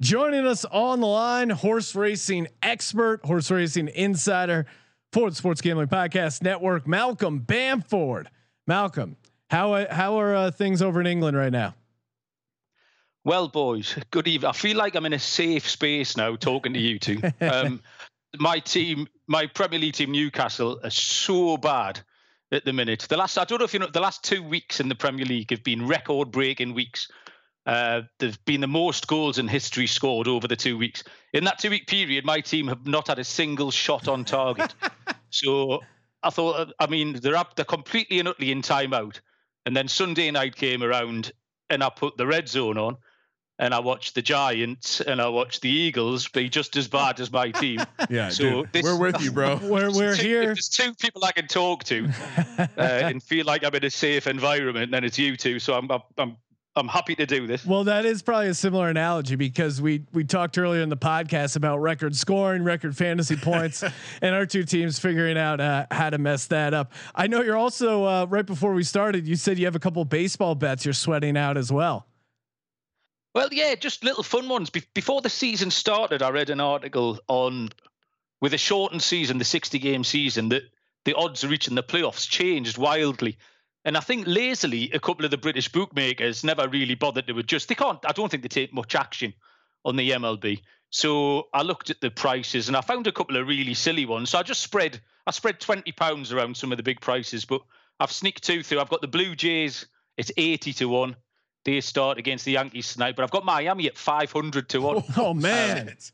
Joining us on the line, horse racing expert, horse racing insider for the Sports Gambling Podcast Network, Malcolm Bamford. Malcolm, how how are uh, things over in England right now? Well, boys, good evening. I feel like I'm in a safe space now talking to you two. Um, my team, my Premier League team, Newcastle, are so bad at the minute. The last, I don't know if you know, the last two weeks in the Premier League have been record-breaking weeks. Uh, there's been the most goals in history scored over the two weeks. In that two-week period, my team have not had a single shot on target. so I thought, I mean, they're up, they're completely and utterly in timeout. And then Sunday night came around, and I put the red zone on and I watch the Giants and I watch the Eagles be just as bad as my team. Yeah, So dude, this- we're with you, bro. We're we're Two- here. There's two people I can talk to uh, and feel like I'm in a safe environment, then it's you two. So I'm I'm I'm, I'm happy to do this. Well, that is probably a similar analogy because we we talked earlier in the podcast about record scoring, record fantasy points, and our two teams figuring out uh, how to mess that up. I know you're also uh, right before we started. You said you have a couple baseball bets you're sweating out as well. Well, yeah, just little fun ones. Be- before the season started, I read an article on with a shortened season, the 60 game season, that the odds of reaching the playoffs changed wildly. And I think lazily, a couple of the British bookmakers never really bothered to adjust. They can't, I don't think they take much action on the MLB. So I looked at the prices and I found a couple of really silly ones. So I just spread, I spread 20 pounds around some of the big prices, but I've sneaked two through. I've got the Blue Jays, it's 80 to 1 they start against the Yankees tonight. But I've got Miami at five hundred to one. Oh man, Shit.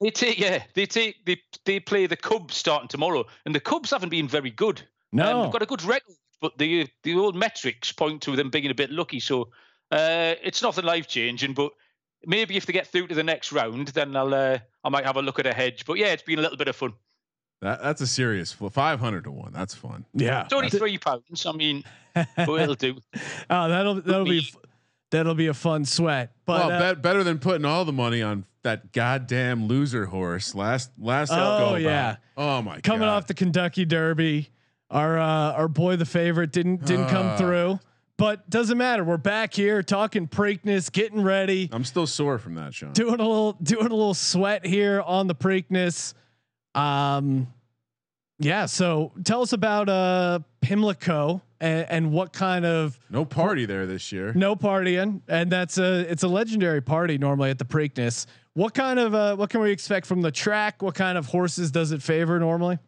They take yeah, they take they they play the Cubs starting tomorrow, and the Cubs haven't been very good. no, um, they've got a good record, but the the old metrics point to them being a bit lucky. So uh, it's nothing life changing, but maybe if they get through to the next round, then I'll uh, I might have a look at a hedge. But yeah, it's been a little bit of fun. That that's a serious five hundred to one. That's fun. Yeah. It's only three pounds. I mean, but it'll do. Oh, that'll that'll be that'll be a fun sweat. But well, uh, bet, better than putting all the money on that goddamn loser horse last last. Oh, go yeah. Oh my. coming God. off the Kentucky Derby, our uh, our boy the favorite didn't didn't come Ah. through. But doesn't matter. We're back here talking Preakness, getting ready, I'm still sore from that, Sean. doing a little doing a little sweat here on the Preakness. Um, yeah. So tell us about uh Pimlico and, and what kind of No party there this year. no partying, and that's a it's a legendary party normally at the Preakness. What kind of uh, what can we expect from the track? What kind of horses does it favor normally?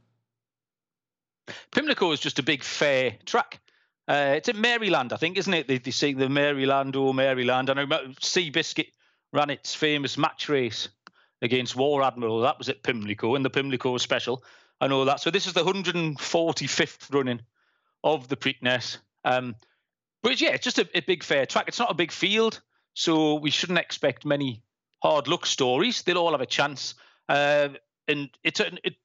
Pimlico is just a big fair track. Uh, it's in Maryland, I think, isn't it? They, they say the Maryland or Maryland. I know Seabiscuit ran its famous match race against War Admiral. That was at Pimlico and the Pimlico was Special. I know that. So this is the 145th running of the Preakness. Um, but yeah, it's just a, a big fair track. It's not a big field, so we shouldn't expect many hard luck stories. They'll all have a chance. Uh, and it,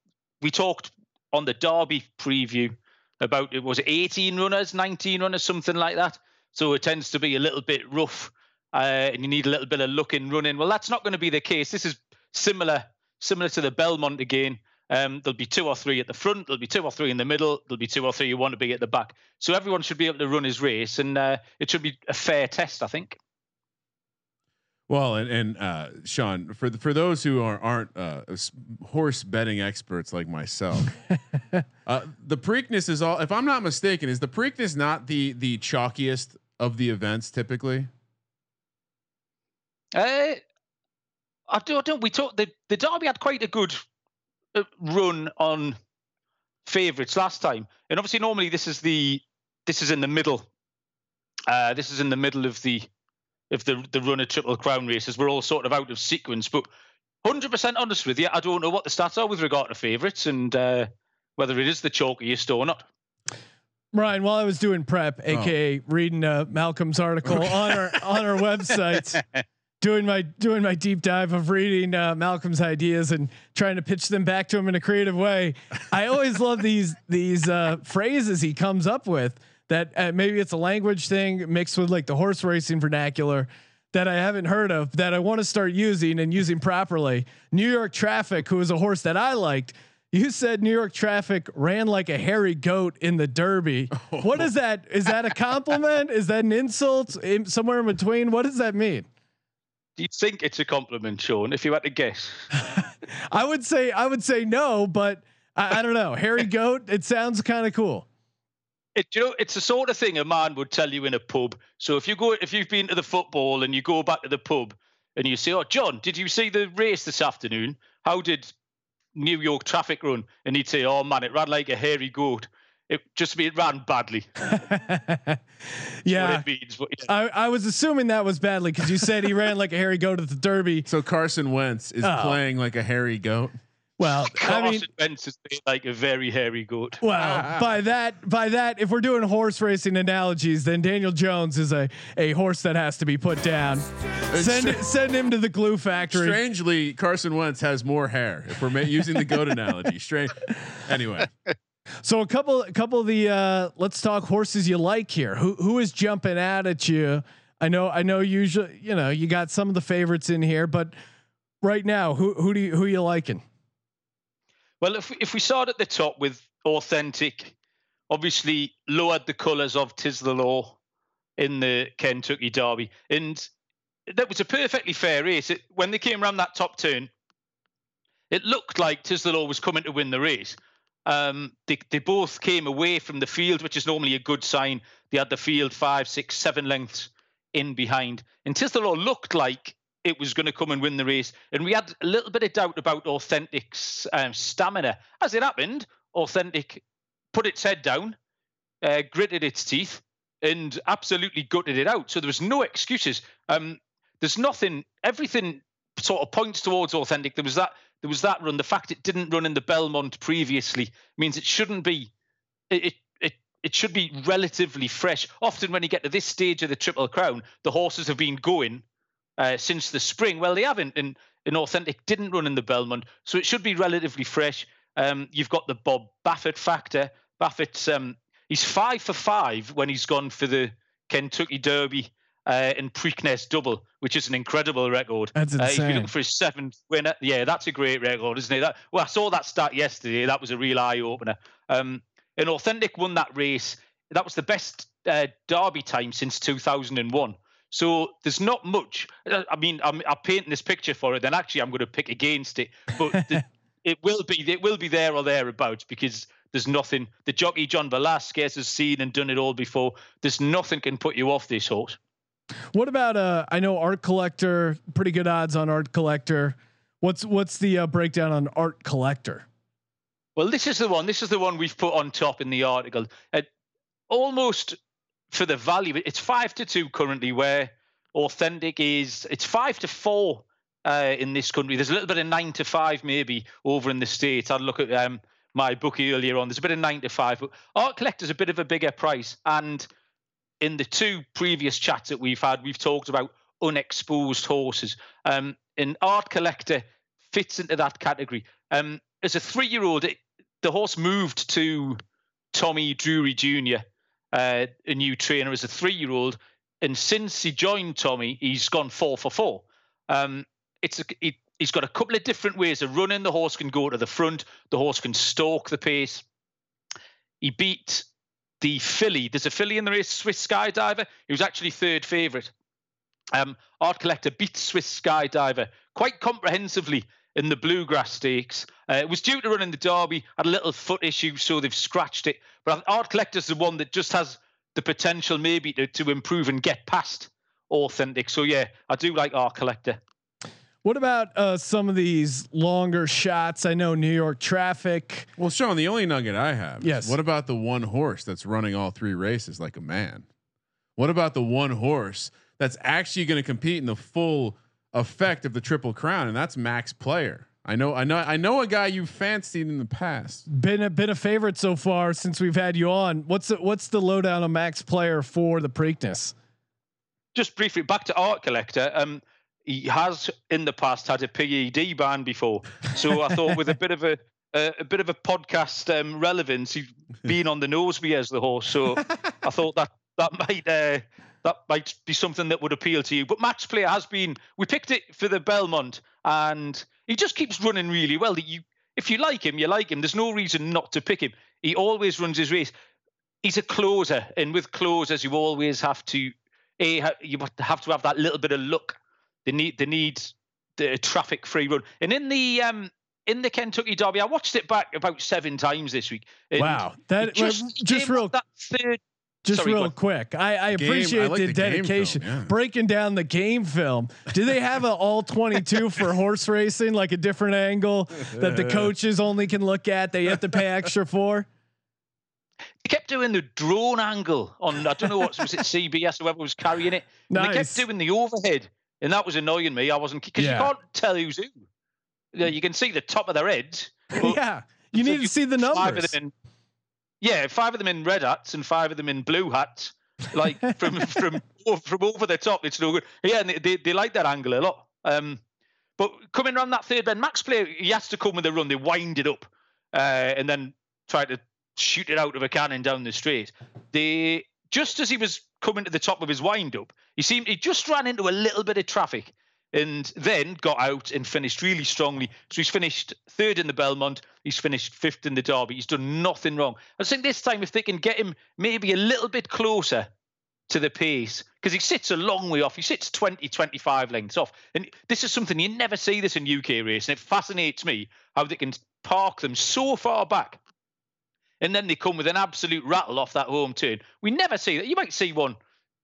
we talked on the Derby preview about it was 18 runners, 19 runners, something like that. So it tends to be a little bit rough, uh, and you need a little bit of luck in running. Well, that's not going to be the case. This is similar, similar to the Belmont again. Um, there'll be two or three at the front. There'll be two or three in the middle. There'll be two or three you want to be at the back. So everyone should be able to run his race, and uh, it should be a fair test, I think. Well, and and uh, Sean, for the, for those who are, aren't uh, horse betting experts like myself, uh, the Preakness is all. If I'm not mistaken, is the Preakness not the the chalkiest of the events typically? Uh, I don't, I don't. We talked the the Derby had quite a good uh, run on favourites last time, and obviously normally this is the this is in the middle. Uh, this is in the middle of the of the the run of Triple Crown races. We're all sort of out of sequence, but hundred percent honest with you, I don't know what the stats are with regard to favourites and uh, whether it is the chalkiest or not. Ryan, while I was doing prep, aka reading uh, Malcolm's article on our on our website, doing my doing my deep dive of reading uh, Malcolm's ideas and trying to pitch them back to him in a creative way. I always love these these uh, phrases he comes up with. That uh, maybe it's a language thing mixed with like the horse racing vernacular that I haven't heard of that I want to start using and using properly. New York Traffic, who is a horse that I liked. You said New York Traffic ran like a hairy goat in the Derby. What is that? Is that a compliment? Is that an insult? In, somewhere in between? What does that mean? Do you think it's a compliment, Sean? If you had to guess. I would say I would say no, but I, I don't know. Hairy goat. It sounds kind of cool. It, you know, it's the sort of thing a man would tell you in a pub. So if you go, if you've been to the football and you go back to the pub and you say, "Oh, John, did you see the race this afternoon? How did New York traffic run?" And he'd say, "Oh man, it ran like a hairy goat. It just it ran badly." Yeah. what it means. But yeah. I, I was assuming that was badly because you said he ran like a hairy goat at the Derby. So Carson Wentz is Oh. playing like a hairy goat. Well, I Carson mean, Wentz is like a very hairy goat. well, by that, by that, if we're doing horse racing analogies, then Daniel Jones is a a horse that has to be put down. Send send him to the glue factory. Strangely, Carson Wentz has more hair. If we're ma- using the goat analogy, strange. Anyway, So a couple, a couple of the uh, let's talk horses you like here. Who who is jumping out at you? I know, I know. Usually, you know, you got some of the favorites in here, but right now, who who do you who are you liking? Well, if if we start at the top with authentic, obviously lowered the colours of Tiz the Law in the Kentucky Derby, and that was a perfectly fair race. It, when they came around that top turn, it looked like Tiz the Law was coming to win the race. Um, they they both came away from the field, which is normally a good sign. They had the field five, six, seven lengths in behind, and Tiz looked like it was going to come and win the race. And we had a little bit of doubt about Authentic's um, stamina. As it happened, Authentic put its head down, uh, gritted its teeth, and absolutely gutted it out. So there was no excuses. Um, there's nothing. Everything sort of points towards Authentic. There was that. There was that run. The fact it didn't run in the Belmont previously means it shouldn't be. It. it it, should be relatively fresh. Often, when you get to this stage of the Triple Crown, the horses have been going uh, since the spring. Well, they haven't, and, and Authentic didn't run in the Belmont, so it should be relatively fresh. Um, you've got the Bob Baffert factor. Baffert's um, he's five for five when he's gone for the Kentucky Derby uh, and Preakness double, which is an incredible record. That's Uh, if you're looking for his seventh winner, yeah, that's a great record, isn't it? That, well, I saw that stat yesterday. That was a real eye opener. Um, and Authentic won that race. That was the best uh, Derby time since 2001. So there's not much. uh, I mean, I'm, I'm painting this picture for it. Then actually, I'm going to pick against it. But the, it will be it will be there or thereabouts because there's nothing. The jockey John Velazquez has seen and done it all before. There's nothing can put you off this horse. What about uh? I know Art Collector. Pretty good odds on Art Collector. What's what's the uh, breakdown on Art Collector? Well, this is the one. This is the one we've put on top in the article. Uh, almost for the value, it's five to two currently. Where authentic is, it's five to four uh, in this country. There's a little bit of nine to five maybe over in the states. I'd look at um, my bookie earlier on. There's a bit of nine to five, but Art Collector's a bit of a bigger price. And in the two previous chats that we've had, we've talked about unexposed horses. Um, and Art Collector fits into that category. Um, as a three-year-old, the horse moved to Tommy Drury Jr., uh, a new trainer, as a three-year-old, and since he joined Tommy, he's gone four for four. Um, it's a, he, he's got a couple of different ways of running. The horse can go to the front. The horse can stalk the pace. He beat the filly. There's a filly in the race, Swiss Skydiver. He was actually third favourite. Um, Art Collector beat Swiss Skydiver quite comprehensively in the Bluegrass Stakes. Uh, it was due to run in the Derby, had a little foot issue, so they've scratched it. But Art Collector's the one that just has the potential maybe to, to improve and get past Authentic. So yeah, I do like Art Collector. What about uh, some of these longer shots? I know New York traffic. Well, Sean, the only nugget I have. is Yes. What about the one horse that's running all three races like a man? What about the one horse that's actually going to compete in the full effect of the Triple Crown, and that's Max Player. I know, I know, I know a guy you fancied in the past. Been a been a favorite so far since we've had you on. What's the what's the lowdown on Max Player for the Preakness? Just briefly back to Art Collector. Um, he has in the past had a PED ban before, so I thought with a bit of a a, a bit of a podcast um, relevance, he's been on the nose me as the horse. So I thought that that might uh, that might be something that would appeal to you. But Max Player has been. We picked it for the Belmont, and he just keeps running really well. You, if you like him, you like him. There's no reason not to pick him. He always runs his race. He's a closer, and with closers, you always have to a you have to have that little bit of luck. They need they need the traffic free run. And in the um in the Kentucky Derby, I watched it back about seven times this week. Wow, that just, just, just real that third. just sorry, real quick. I, I Game- appreciate I like the, the game film, dedication. yeah. Breaking down the game film. Do they have an all twenty two for horse racing, like a different angle that the coaches only can look at? They have to pay extra for. They kept doing the drone angle on I don't know what was it CBS or whoever was carrying it. And They kept doing the overhead, and that was annoying me. I wasn't because Yeah. you can't tell who's who. Yeah, You can see the top of their heads. yeah, you need to see the Five of numbers. them in, yeah, five of them in red hats and five of them in blue hats. Like from from from over the top, it's no good. Yeah, and they, they, they like that angle a lot. Um, but coming around that third bend, Max player he has to come with a run. They wind it up uh, and then try to shoot it out of a cannon down the straight. They just as he was coming to the top of his wind up, he seemed he just ran into a little bit of traffic and then got out and finished really strongly. So he's finished third in the Belmont. He's finished fifth in the Derby. He's done nothing wrong. I think this time, if they can get him maybe a little bit closer to the pace, because he sits a long way off. He sits 20, 25 lengths off. And this is something you never see this in UK racing. It fascinates me how they can park them so far back. And then they come with an absolute rattle off that home turn. We never see that. You might see one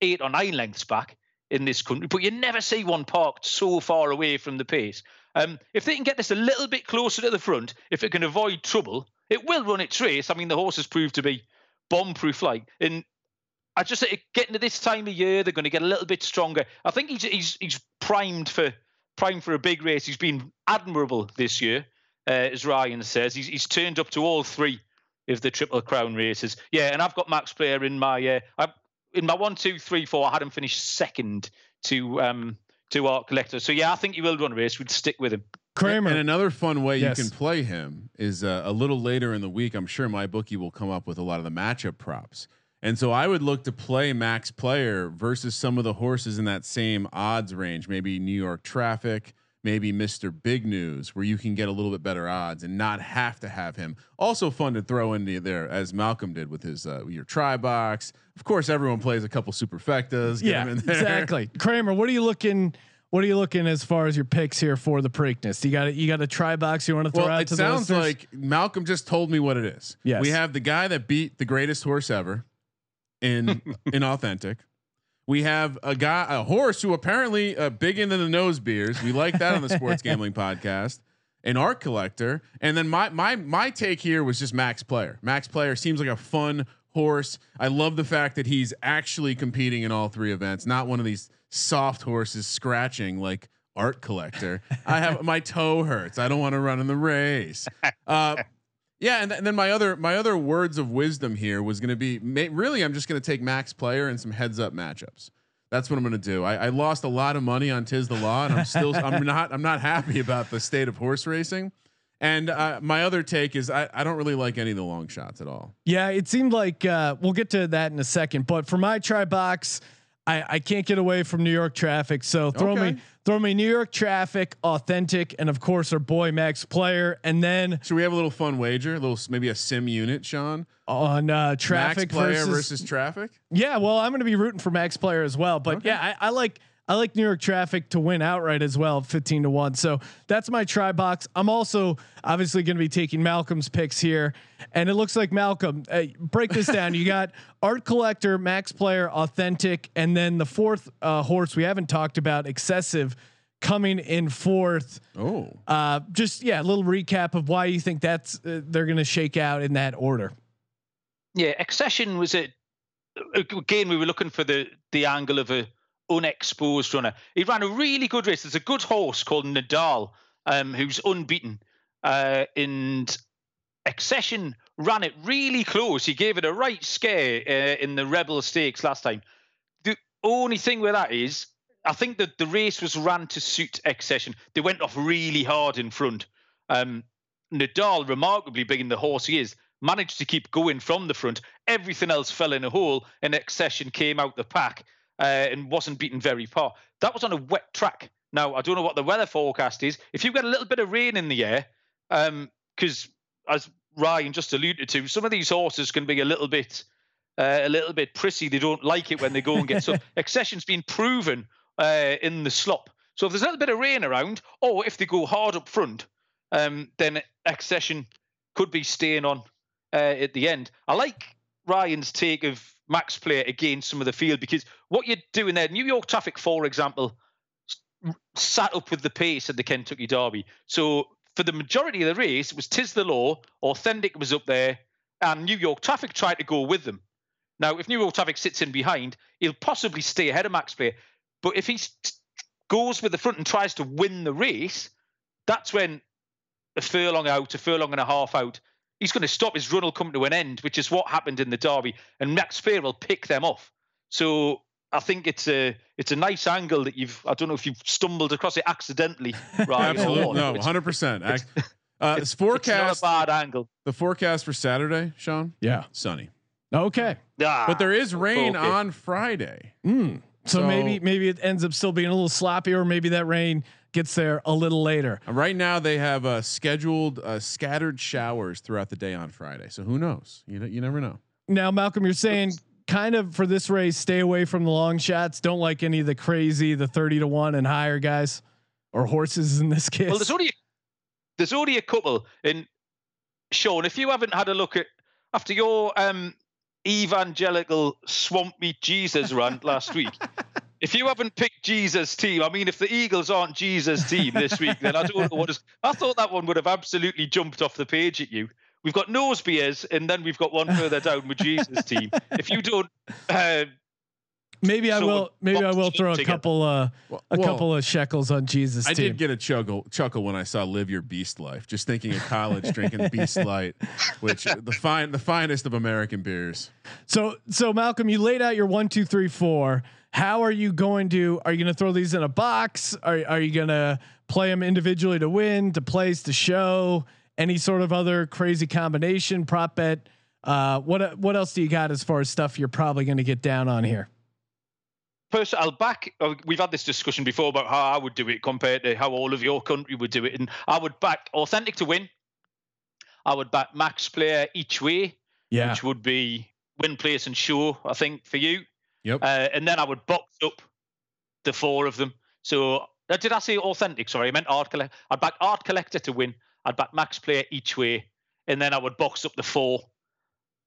eight or nine lengths back in this country, but you never see one parked so far away from the pace. Um, if they can get this a little bit closer to the front, if it can avoid trouble, it will run its race. I mean, the horses proved to be bomb-proof like. And I just getting to this time of year, they're going to get a little bit stronger. I think he's he's he's primed for primed for a big race. He's been admirable this year, uh, as Ryan says. He's he's turned up to all three of the Triple Crown races. Yeah, and I've got Max Player in my uh, I, in my one, two, three, four. I had him finish second to um to Art Collector. So yeah, I think he will run a race. We'd stick with him. Kramer. And another fun way Yes. you can play him is uh, a little later in the week. I'm sure my bookie will come up with a lot of the matchup props. And so I would look to play max player versus some of the horses in that same odds range, maybe New York traffic, maybe Mr. Big News, where you can get a little bit better odds and not have to have him. Also fun to throw into there as Malcolm did with his uh, your try box. Of course, everyone plays a couple superfectas. Get yeah, him in there. exactly. Kramer, what are you looking? What are you looking as far as your picks here for the Preakness? You got it. You got a try box you want to throw Well, out it to sounds the listeners? like Malcolm just told me what it is. Yes. we have the guy that beat the greatest horse ever in in authentic. We have a guy, a horse who apparently uh, big into the nose beers. We like that on the sports gambling podcast. An art collector, and then my my my take here was just Max Player. Max Player seems like a fun horse. I love the fact that he's actually competing in all three events, not one of these soft horses scratching like art collector. I have my toe hurts. I don't want to run in the race. Uh, yeah, and, th- and then my other my other words of wisdom here was going to be ma- really I'm just going to take max player and some heads up matchups. That's what I'm going to do. I, I lost a lot of money on Tiz the Law, and I'm still I'm not I'm not happy about the state of horse racing. And uh, my other take is I, I don't really like any of the long shots at all. Yeah, it seemed like uh, we'll get to that in a second. But for my try box, I, I can't get away from New York traffic. So throw Okay. me throw me New York traffic, authentic, and of course our boy Max Player, and then Should we have a little fun wager? A little maybe a sim unit, Sean. on uh, traffic Max player versus, versus traffic. yeah. Well, I'm going to be rooting for Max Player as well. But yeah, I, I like. I like New York traffic to win outright as well, 15 to 1. So that's my try box. I'm also obviously going to be taking Malcolm's picks here. And it looks like Malcolm, uh, break this down. You got art collector, max player, authentic, and then the fourth uh, horse we haven't talked about, Excession, coming in fourth. Oh, Uh, just, yeah, a little recap of why you think that's uh, they're going to shake out in that order. Yeah, Excession was a again. We were looking for the the angle of a unexposed runner. He ran a really good race. There's a good horse called Nadal, um, who's unbeaten, uh, and Excession ran it really close. He gave it a right scare uh, in the Rebel Stakes last time. The only thing with that is, I think that the race was ran to suit Excession. They went off really hard in front. Um, Nadal, remarkably big in the horse he is, managed to keep going from the front. Everything else fell in a hole, and Excession came out the pack uh, and wasn't beaten very far. That was on a wet track. Now I don't know what the weather forecast is. If you've got a little bit of rain in the air, because as Ryan just alluded to, some of these horses can be a little bit, uh, a little bit prissy. They don't like it when they go and get so. Excession's been proven uh, in the slop. So if there's a little bit of rain around, or if they go hard up front, um, then Accession could be staying on uh, at the end. I like Ryan's take of max play against some of the field because what you're doing there, New York traffic, for example, sat up with the pace at the Kentucky Derby. So for the majority of the race, it was Tiz the Law, Authentic was up there, and New York traffic tried to go with them. Now, if New York traffic sits in behind, he'll possibly stay ahead of Max Play. But if he goes with the front and tries to win the race, that's when a furlong out, a furlong and a half out, he's going to stop. His run will come to an end, which is what happened in the Derby, and Max Fair will pick them off. So I think it's a it's a nice angle that you've. I don't know if you've stumbled across it accidentally, Ryan. or absolutely no, hundred percent. Uh, it's It's forecast not a bad angle. the forecast for Saturday, Sean. Yeah. Sunny, Okay. Ah, but there is rain okay. on Friday. Mm. So, So- maybe maybe it ends up still being a little sloppy, or maybe that rain gets there a little later. Right now, they have uh, scheduled uh, scattered showers throughout the day on Friday. So who knows? You know, you never know. Now, Malcolm, you're saying kind of for this race, stay away from the long shots. Don't like any of the crazy, the thirty to one and higher guys, or horses in this case. Well, there's only there's only a couple. And Sean, if you haven't had a look at after your um, evangelical swamp meet Jesus rant last week, if you haven't picked Jesus team, I mean, if the Eagles aren't Jesus team this week, then I don't know what is. I thought that one would have absolutely jumped off the page at you. We've got nose beers, and then we've got one further down with Jesus team. If you don't, uh, maybe I so will. Maybe I will throw a couple, uh, Well, a well, couple of shekels on Jesus team. I team. did get a chuckle chuckle when I saw "Live Your Beast Life." Just thinking of college drinking Beast Light, which the fine the finest of American beers. So, so Malcolm, you laid out your one, two, three, four, how are you going to? Are you going to throw these in a box? Are are you going to play them individually to win, to place, to show? Any sort of other crazy combination prop bet? Uh, what what else do you got as far as stuff you're probably going to get down on here? First, I'll back. uh, We've had this discussion before about how I would do it compared to how all of your country would do it, and I would back authentic to win. I would back max player each way, Yeah, which would be win, place, and show. I think for you, Yep. uh, and then I would box up the four of them. So uh, did I say authentic? Sorry, I meant art collector. I'd back art collector to win. I'd back max player each way, and then I would box up the four,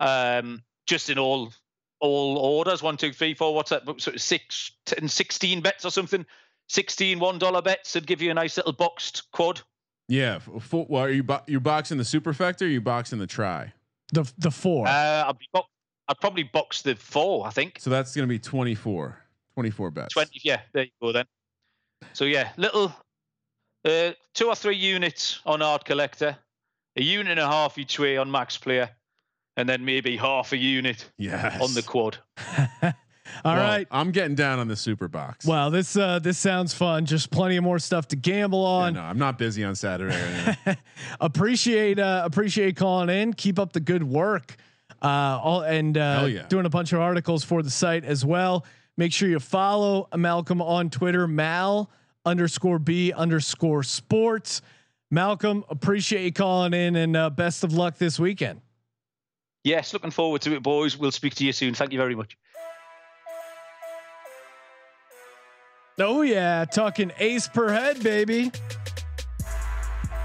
um, just in all all orders. One, two, three, four. What's that? So it's six, and 16 bets or something. 16 one dollar bets would give you a nice little boxed quad. Yeah. f- well, are you bo- you boxing the superfecta? Or you boxing the try? the the four. Uh, I'd be bo- I'd probably box the four. I think. So that's going to be 24, 24 bets. 20 yeah there you go then so yeah little uh, two or three units on art collector a unit and a half each way on max player and then maybe half a unit Yes. on the quad All Well, right. I'm getting down on the super box. Wow, this uh, this sounds fun. Just plenty of more stuff to gamble Yeah, on. no, I'm not busy on Saturday. or appreciate uh, appreciate calling in. Keep up the good work. Uh, all and uh, yeah. doing a bunch of articles for the site as well. Make sure you follow Malcolm on Twitter, Mal underscore B underscore Sports. Malcolm, appreciate you calling in, and uh, best of luck this weekend. yes looking forward to it boys we'll speak to you soon thank you very much Oh yeah, talking ace per head, baby.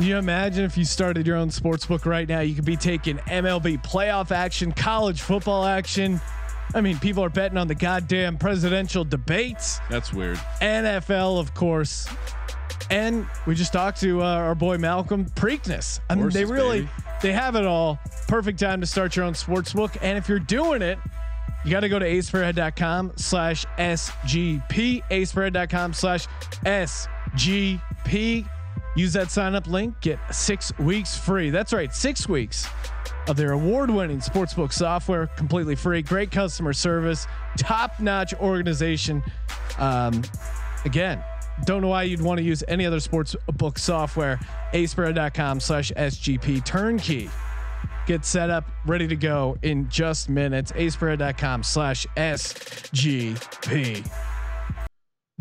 Can you imagine if you started your own sports book right now? You could be taking MLB playoff action, college football action. I mean, people are betting on the goddamn presidential debates, That's weird. NFL, of course. And we just talked to uh, our boy Malcolm Preakness. I mean, they really baby. they have it all. Perfect time to start your own sports book. And if you're doing it, you got to go to aceperhead.com slash SGP, aceperhead.com slash SGP. Use that sign up link, get six weeks free. That's right, six weeks of their award winning sportsbook software, completely free. Great customer service, top notch organization. Um, again, don't know why you'd want to use any other sports book software. aceperhead.com slash SGP turnkey get set up, ready to go in just minutes. aceperhead.com slash SGP.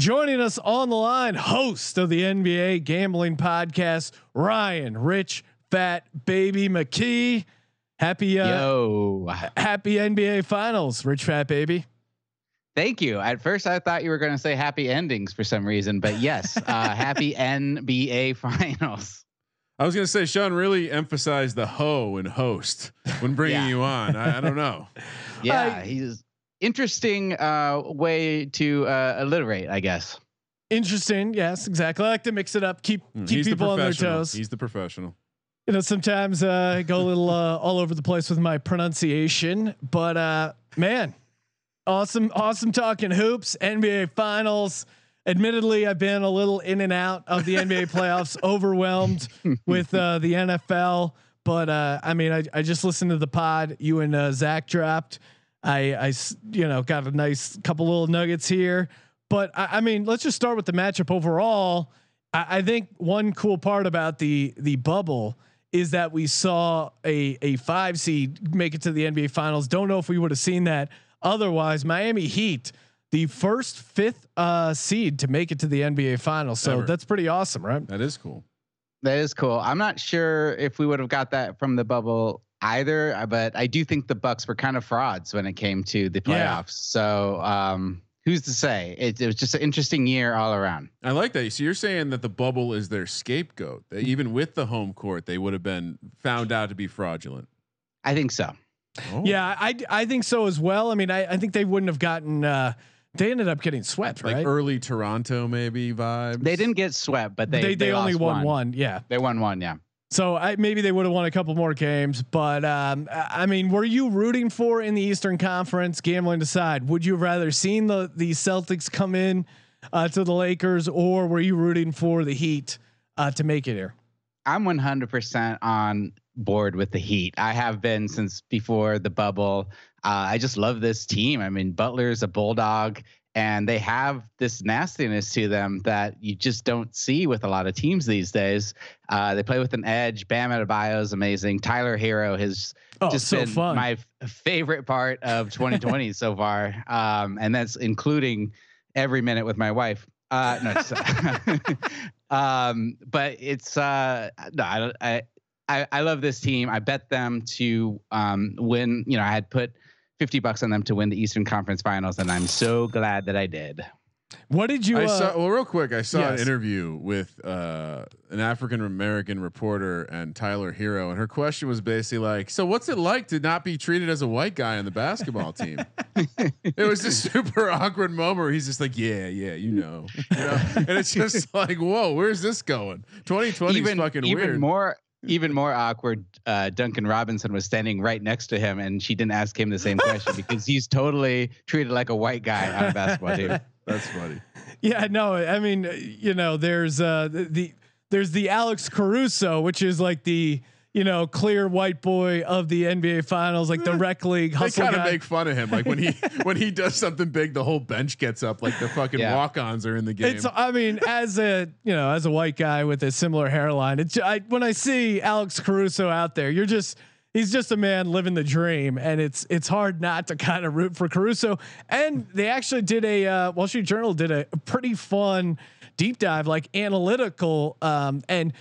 Joining us on the line, host of the NBA gambling podcast, Ryan Rich Fat Baby McKee. Happy uh, Yo, happy NBA Finals, Rich Fat Baby. thank you. At first, I thought you were going to say happy endings for some reason, but yes, uh, happy NBA finals. I was going to say, Sean really emphasized the hoe and host when bringing Yeah. you on. I, I don't know. Yeah, I- he's interesting uh, way to uh, alliterate, I guess. Interesting. Yes, exactly. I like to mix it up, keep Mm, keep He's the people on their toes. He's the professional. you know sometimes uh, I go a little uh, all over the place with my pronunciation but uh man awesome awesome talking hoops nba finals admittedly i've been a little in and out of the nba playoffs overwhelmed with uh the nfl but uh i mean i, I just listened to the pod you and uh, zach dropped I, I s- you know got a nice couple little nuggets here but I, I mean let's just start with the matchup overall I, I think one cool part about the the bubble is that we saw a a five seed make it to the NBA Finals. Don't know if we would have seen that otherwise. Miami Heat, the first fifth uh, seed to make it to the NBA Finals. So Ever. that's pretty awesome, right? That is cool. That is cool. I'm not sure if we would have got that from the bubble either, uh, but I do think the Bucks were kind of frauds when it came to the Yeah. playoffs. So um, who's to say? It, it was just an interesting year all around. I like that. So you're saying that the bubble is their scapegoat. That even with the home court, they would have been found out to be fraudulent. I think so. Oh. Yeah, I I think so as well. I mean, I, I think they wouldn't have gotten. Uh, they ended up getting swept, like right? early Toronto maybe vibes. They didn't get swept, but they they they, only lost won one. Yeah. They won one. Yeah. So I, maybe they would have won a couple more games, but um, I mean, were you rooting for in the Eastern Conference gambling aside? Would you have rather seen the the Celtics come in uh, to the Lakers, or were you rooting for the Heat uh, to make it here? I'm 100% on board with the Heat. I have been since before the bubble. Uh, I just love this team. I mean, Butler's a bulldog, and they have this nastiness to them that you just don't see with a lot of teams these days. Uh, they play with an edge. Bam Adebayo is amazing. Tyler Herro has Oh, just so been fun. my f- favorite part of 2020 so far, um, and that's including every minute with my wife. Uh, no, just- um, but it's uh, no, I, I I I love this team. I bet them to um, win. You know, I had put 50 bucks on them to win the Eastern Conference Finals, and I'm so glad that I did. What did you? I Uh, saw well, real quick. I saw yes. an interview with uh, an African American reporter and Tyler Herro, and her question was basically like, "So, what's it like to not be treated as a white guy on the basketball team?" it was this super awkward moment where he's just like, "Yeah, yeah, you know," you know? and it's just like, "Whoa, where's this going?" 2020 is even fucking even weird. more even more awkward. Uh, Duncan Robinson was standing right next to him, and she didn't ask him the same question because he's totally treated like a white guy on a basketball team. That's funny. Yeah, no, I mean, uh, you know, there's uh the, the there's the Alex Caruso, which is like the you know clear white boy of the NBA Finals, like the rec league They hustle kind of make fun of him, like when he when he does something big, the whole bench gets up, like the fucking Yeah. walk-ons are in the game. It's I mean, as a you know, as a white guy with a similar hairline, it's I when I see Alex Caruso out there, you're just he's just a man living the dream, and it's it's hard not to kind of root for Caruso. And they actually did a uh, Wall Street Journal did a pretty fun deep dive, like analytical, um, and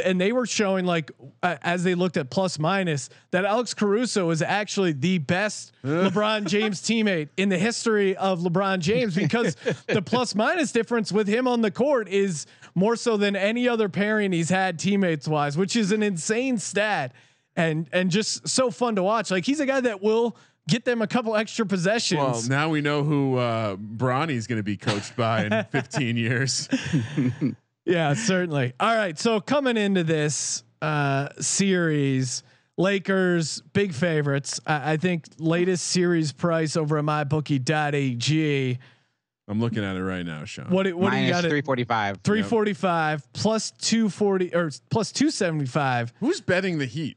and they were showing like uh, as they looked at plus minus that Alex Caruso is actually the best LeBron James teammate in the history of LeBron James because the plus minus difference with him on the court is more so than any other pairing he's had teammates wise, which is an insane stat and and just so fun to watch. Like he's a guy that will get them a couple extra possessions. Well, now we know who uh, Bronny's going to be coached by in 15 years. Yeah, certainly. All right. So coming into this uh, series, Lakers big favorites. I, I think latest series price over at mybookie.ag. I'm looking at it right now, Sean. What do- what do you got? three At forty five. 345 plus 240 or plus 275. Who's betting the Heat?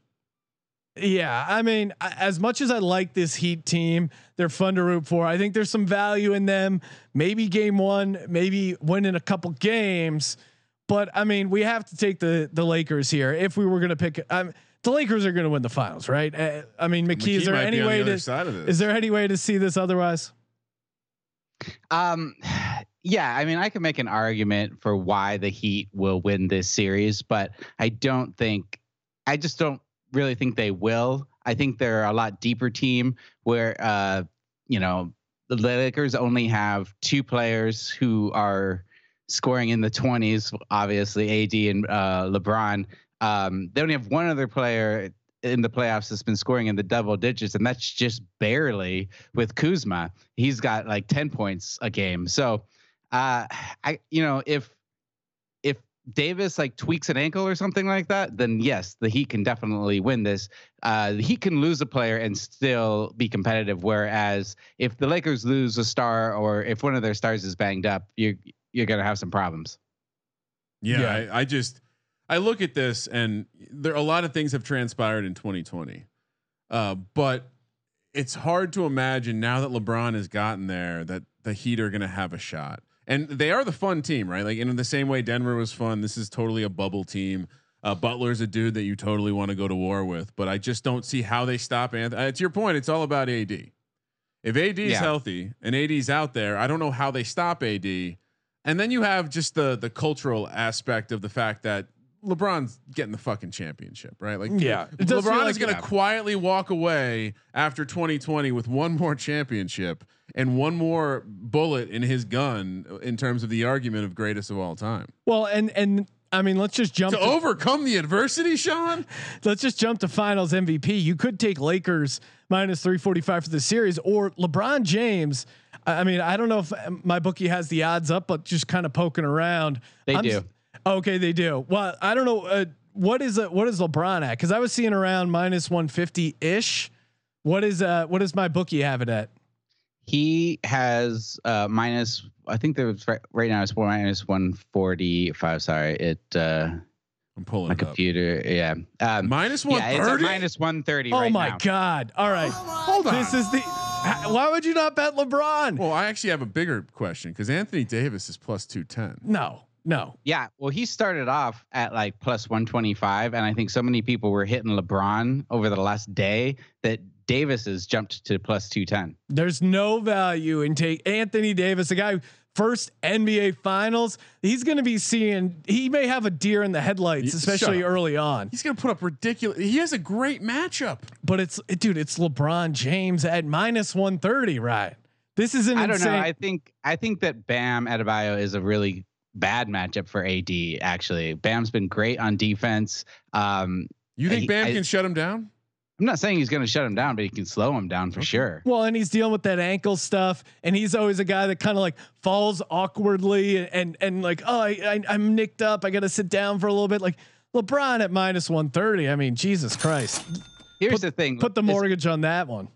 Yeah, I mean, as much as I like this Heat team, they're fun to root for. I think there's some value in them. Maybe game one, maybe winning a couple games, but I mean, we have to take the the Lakers here. If we were going to pick, um, the Lakers are going to win the finals, right? Uh, I mean, McKee, is there any way the to side of is there any way to see this otherwise? Um, yeah, I mean, I can make an argument for why the Heat will win this series, but I don't think, I just don't really think they will. I think they're a lot deeper team where, uh, you know, the Lakers only have two players who are scoring in the 20s, obviously, AD and uh, LeBron. Um, they only have one other player in the playoffs that's been scoring in the double digits, and that's just barely with Kuzma. He's got like 10 points a game. So, uh, I, you know, if if Davis like tweaks an ankle or something like that, then yes, the Heat can definitely win this. Uh, Heat can lose a player and still be competitive. Whereas if the Lakers lose a star or if one of their stars is banged up, you're you're gonna have some problems. Yeah, Yeah. I, I just I look at this and there a lot of things have transpired in 2020, uh, but it's hard to imagine now that LeBron has gotten there that the Heat are going to have a shot. And they are the fun team, right? Like in the same way Denver was fun. This is totally a bubble team. Uh, Butler's a dude that you totally want to go to war with, but I just don't see how they stop Anthony. Uh, to your point, it's all about AD. If AD is Yeah. healthy and AD's out there, I don't know how they stop AD. And then you have just the the cultural aspect of the fact that LeBron's getting the fucking championship, right? Like, Yeah. It LeBron like- is going to quietly walk away after 2020 with one more championship and one more bullet in his gun in terms of the argument of greatest of all time. Well, and and I mean, let's just jump To overcome the adversity, Sean. let's just jump to finals MVP. You could take Lakers minus 345 for the series or LeBron James. I I mean, I don't know if my bookie has the odds up, but just kind of poking around. They I'm do. s- okay, they do. Well, I don't know. Uh, what is it? What is LeBron at? Cause I was seeing around minus 150 ish. What is uh what does my bookie have it at? He has uh minus. I think there's right, right now it's minus one forty five. Sorry, it uh I'm pulling my it up. computer. Yeah, um, Minus one yeah, it's at minus one thirty. Oh right my now. God. All right. Hold on. This is the Why would you not bet LeBron? Well, I actually have a bigger question because Anthony Davis is plus two ten. No, no. Yeah, well, he started off at like plus 125, and I think so many people were hitting LeBron over the last day that Davis has jumped to plus 210. There's no value in take Anthony Davis, the guy first NBA Finals. He's going to be seeing. He may have a deer in the headlights, especially early on. He's gonna put up ridiculous. He has a great matchup. But it's dude, it's LeBron James at minus one thirty. Right. This is an I don't insane. know. I think I think that Bam Adebayo is a really bad matchup for AD. Actually, Bam's been great on defense. Um, You think I- Bam I- can shut him down? I'm not saying he's going to shut him down, but he can slow him down for sure. Well, and he's dealing with that ankle stuff, and he's always a guy that kind of like falls awkwardly and and like, oh, I, I I'm nicked up. I got to sit down for a little bit. Like LeBron at minus one thirty. I mean, Jesus Christ, Here's Put- the thing: put the mortgage on that one.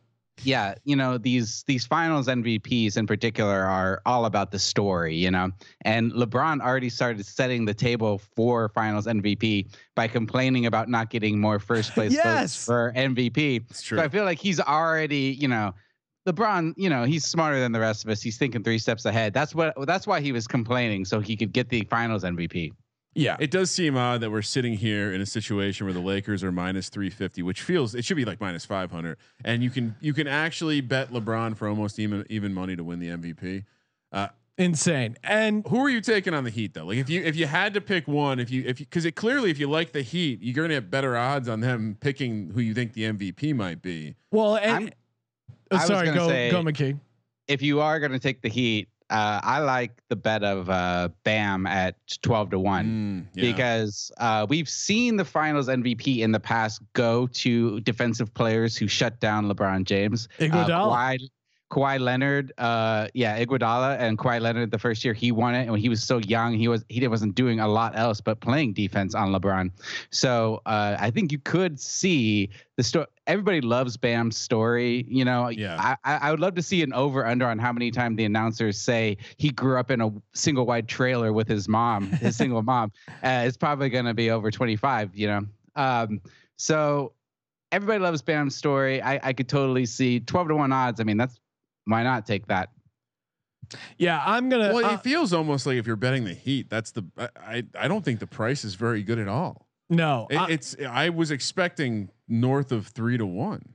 Yeah, you know these these Finals MVPs in particular are all about the story, you know. And LeBron already started setting the table for Finals MVP by complaining about not getting more first place Yes. votes for MVP. It's true. So I feel like he's already, you know, LeBron, you know, he's smarter than the rest of us. He's thinking three steps ahead. That's what that's why he was complaining so he could get the Finals MVP. Yeah, It does seem odd that we're sitting here in a situation where the Lakers are minus 350, which feels it should be like minus 500, and you can you can actually bet LeBron for almost even even money to win the MVP. Uh, insane. And who are you taking on the Heat though? Like if you if you had to pick one, if you if you because it clearly if you like the Heat, you're going to have better odds on them picking who you think the MVP might be. well, and I'm- oh, I was sorry, go say- go McKee. If you are going to take the Heat, uh, I like the bet of uh, Bam at twelve to one. Mm, yeah. because uh, we've seen the finals MVP in the past go to defensive players who shut down LeBron James. Uh, Iguodala. Kawhi, Kawhi Leonard, uh, yeah, Iguodala and Kawhi Leonard. The first year he won it, and when he was so young, he was he wasn't doing a lot else but playing defense on LeBron. So uh, I think you could see the story. Everybody loves Bam's story. You know, Yeah. I, I would love to see an over under on how many times the announcers say he grew up in a single wide trailer with his mom, his single mom. Uh, it's probably going to be over 25, you know. Um, so everybody loves Bam's story. I, I could totally see 12 to 1 odds. I mean, that's why not take that? Yeah, I'm gonna. Well, uh, it feels almost like if you're betting the Heat, that's the I I, I don't think the price is very good at all. no, It, I, it's I was expecting north of three to one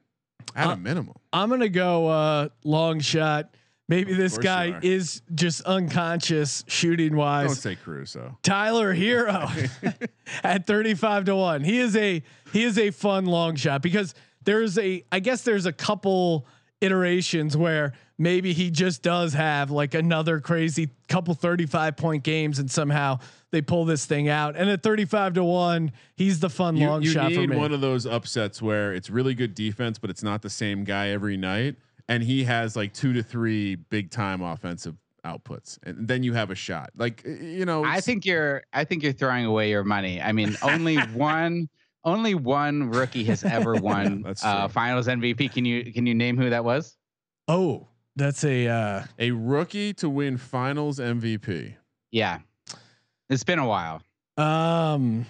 at Uh, a minimum. I'm gonna go uh, long shot. Maybe this guy is just unconscious shooting wise. Don't say Caruso. Tyler Herro at 35 to 1. He is a he is a fun long shot because there's a I guess there's a couple iterations where maybe he just does have like another crazy couple 35 point games and somehow they pull this thing out. And at 35 to 1, he's the fun You, long you shot for need me. one of those upsets where it's really good defense, but it's not the same guy every night, and he has like two to three big time offensive outputs, and then you have a shot. Like you know, I think you're I think you're throwing away your money. I mean, only one only one rookie has ever won that's uh, finals MVP. Can you can you name who that was? oh, that's a uh a rookie to win Finals MVP. Yeah. It's been a while. um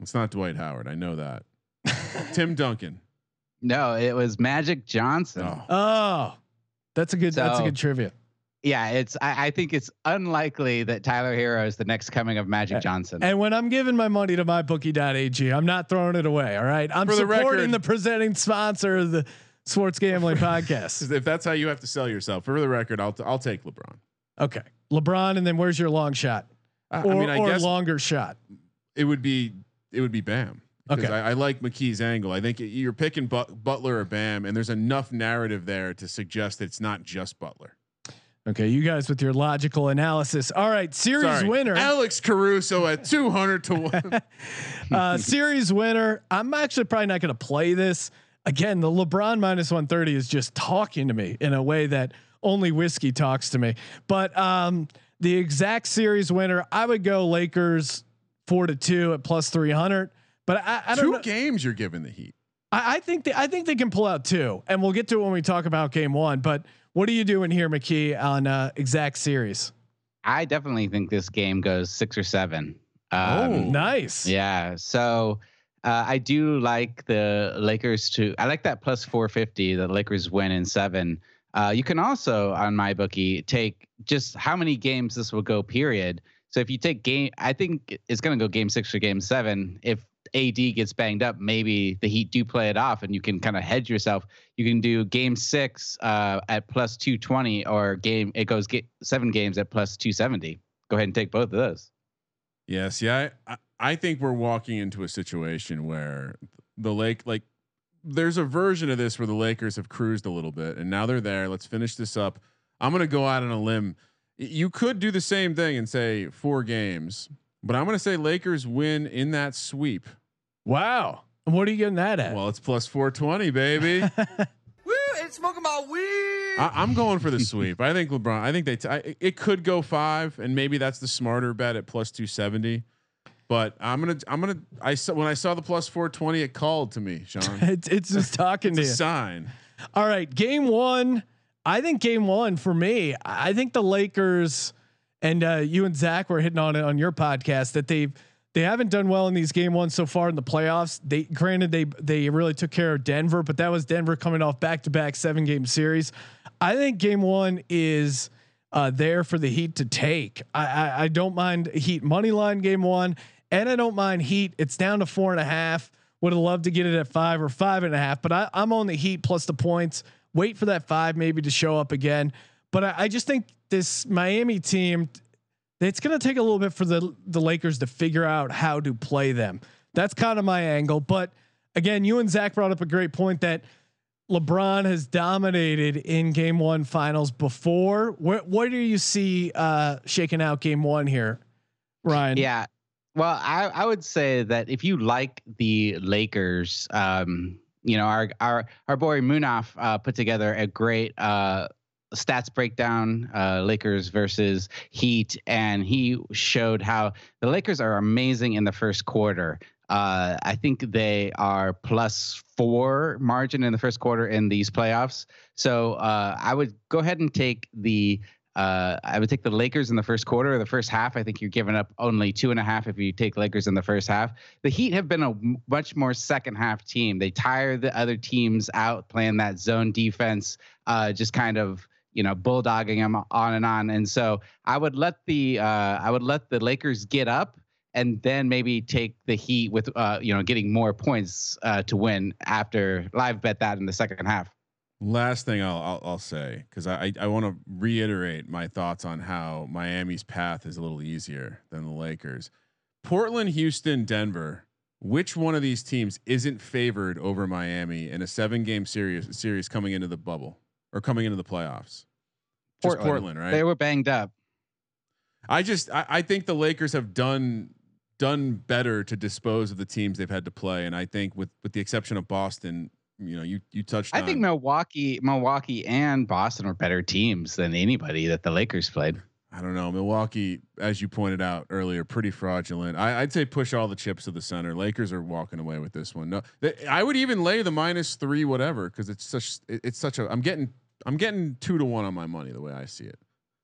It's not Dwight Howard. I know that. Tim Duncan. No, it was Magic Johnson. Oh, oh. That's a good that's a good trivia. Yeah, it's I, I think it's unlikely that Tyler Herro is the next coming of Magic Johnson. And when I'm giving my money to mybookie.ag, I'm not throwing it away. All right. I'm For the supporting record- the presenting sponsor of the sports gambling podcast. if that's how you have to sell yourself, for the record, I'll t- I'll take LeBron. Okay. LeBron, and then where's your long shot? I, Or, I mean, I or guess longer shot. it would be it would be Bam. Because Okay. I, I like McKee's angle. I think you're picking but- Butler or Bam, and there's enough narrative there to suggest that it's not just Butler. Okay. You guys with your logical analysis. All right. Series Sorry. winner. Alex Caruso at 200 to one. uh, series winner. I'm actually probably not going to play this again. The LeBron minus 130 is just talking to me in a way that only whiskey talks to me. But um, the exact series winner, I would go Lakers four to two at plus 300. But I, I don't Two know. games you're giving the Heat. I, I think they, I think they can pull out two, and we'll get to it when we talk about game one. But what are you doing here, McKee, on uh, exact series? I definitely think this game goes six or seven. Oh. Um, Nice. Yeah. So uh, I do like the Lakers to. I like that plus four fifty. The Lakers win in seven. Uh, you can also on my bookie take just how many games this will go. Period. So if you take game, I think it's going to go game six or game seven. If AD gets banged up, maybe the Heat do play it off, and you can kind of hedge yourself. You can do game six uh, at plus two twenty, or game it goes get seven games at plus two seventy. Go ahead and take both of those. Yes, yeah. I, I think we're walking into a situation where the lake, like, there's a version of this where the Lakers have cruised a little bit, and now they're there. Let's finish this up. I'm gonna go out on a limb. You could do the same thing and say four games, but I'm gonna say Lakers win in that sweep. Wow. What are you getting that at? Well, it's plus 420, baby. Woo, it's smoking my weed. I, I'm going for the sweep. I think LeBron. I think they. T- I, it could go five, and maybe that's the smarter bet at plus 270. But I'm gonna. I'm gonna. I saw when I saw the plus 420, it called to me, Sean. it's, it's just talking It's to a you. sign. All right, game one. I think game one for me. I think the Lakers and uh, you and Zach were hitting on it on your podcast that they've they haven't done well in these game ones so far in the playoffs. They granted they they really took care of Denver, but that was Denver coming off back to back seven game series. I think game one is uh, there for the Heat to take. I, I I don't mind Heat money line game one, and I don't mind Heat. It's down to four and a half. Would have loved to get it at five or five and a half, but I, I'm on the Heat plus the points. Wait for that five maybe to show up again. But I, I just think this Miami team, it's going to take a little bit for the the Lakers to figure out how to play them. That's kind of my angle. But again, you and Zach brought up a great point that LeBron has dominated in Game One Finals before. What what do you see uh, shaking out Game One here, Ryan? Yeah. Well, I, I would say that if you like the Lakers, um, you know, our our our boy Munaf uh, put together a great uh, stats breakdown, uh, Lakers versus Heat, and he showed how the Lakers are amazing in the first quarter. Uh, I think they are plus four margin in the first quarter in these playoffs. So uh, I would go ahead and take the uh, I would take the Lakers in the first quarter or the first half. I think you're giving up only two and a half if you take Lakers in the first half. The Heat have been a much more second half team. They tire the other teams out playing that zone defense, uh, just kind of you know bulldogging them on and on. And so I would let the uh, I would let the Lakers get up and then maybe take the Heat with uh, you know getting more points uh, to win after live bet that in the second half. Last thing I'll I'll, I'll say because I, I want to reiterate my thoughts on how Miami's path is a little easier than the Lakers. Portland, Houston, Denver. Which one of these teams isn't favored over Miami in a seven game series series coming into the bubble or coming into the playoffs? Just Portland, right? They were banged up. I just I, I think the Lakers have done done better to dispose of the teams they've had to play, and I think with with the exception of Boston, you know, you you touched. I on, think Milwaukee, Milwaukee and Boston are better teams than anybody that the Lakers played. I don't know. Milwaukee, as you pointed out earlier, pretty fraudulent. I, would say push all the chips to the center. Lakers are walking away with this one. No, they, I would even lay the minus three, whatever, because it's such it, it's such a. I'm getting I'm getting two to one on my money the way I see it.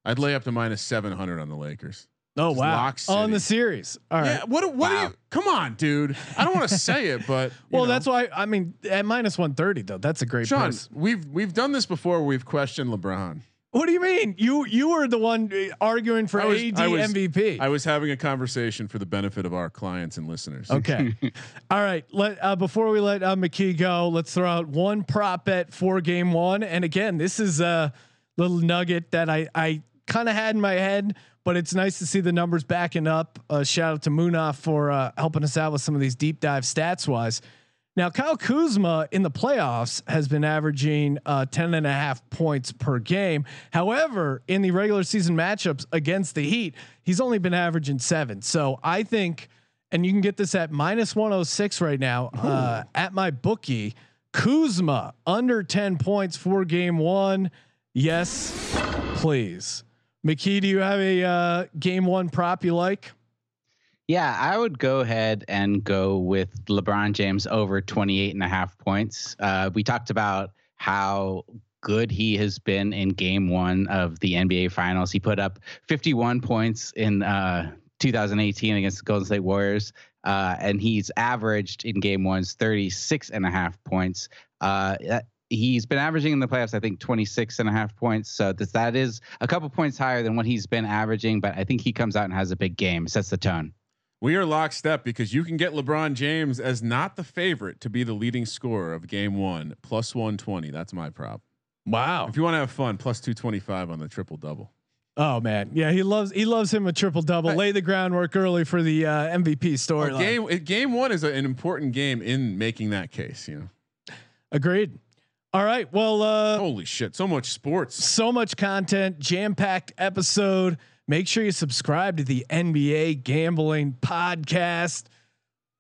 I'd lay up to minus seven hundred on the Lakers. Oh Just wow! On oh, the series. All right. Yeah. What? What Wow. are you? Come on, dude. I don't want to say it, but well, know. that's why I mean at minus one thirty though. That's a great Sean. price. We've we've done this before. We've questioned LeBron. What do you mean? You you were the one uh, arguing for I was- AD I was- MVP. I was having a conversation for the benefit of our clients and listeners. Okay. All right. Let uh, before we let uh, McKee go, let's throw out one prop bet for game one. And again, this is a little nugget that I I kind of had in my head, but it's nice to see the numbers backing up. Uh, shout out to Munaf for uh, helping us out with some of these deep dive stats wise. Now, Kyle Kuzma in the playoffs has been averaging uh, 10 and a half points per game. However, in the regular season matchups against the Heat, he's only been averaging seven. So I think, and you can get this at minus 106 right now uh, at my bookie. Kuzma under 10 points for game one. Yes, please. McKee, do you have a uh, game one prop you like? Yeah, I would go ahead and go with LeBron James over 28 and a half points. Uh, we talked about how good he has been in game one of the NBA finals. He put up 51 points in uh, 2018 against the Golden State Warriors. Uh, and he's averaged in game ones 36 and a half points. Uh, he's been averaging in the playoffs, I think 26 and a half points. So this, that is a couple points higher than what he's been averaging, but I think he comes out and has a big game, sets the tone. We are lockstep because you can get LeBron James as not the favorite to be the leading scorer of game one, plus 120. That's my prop. Wow. If you want to have fun, plus 225 on the triple double. Oh man, yeah, he loves he loves him a triple double. Lay the groundwork early for the uh, MVP storyline. Oh, game game one is a, an important game in making that case. You know, Agreed. All right. Well, uh, holy shit, so much sports. so much content, jam packed episode. Make sure you subscribe to the NBA Gambling Podcast,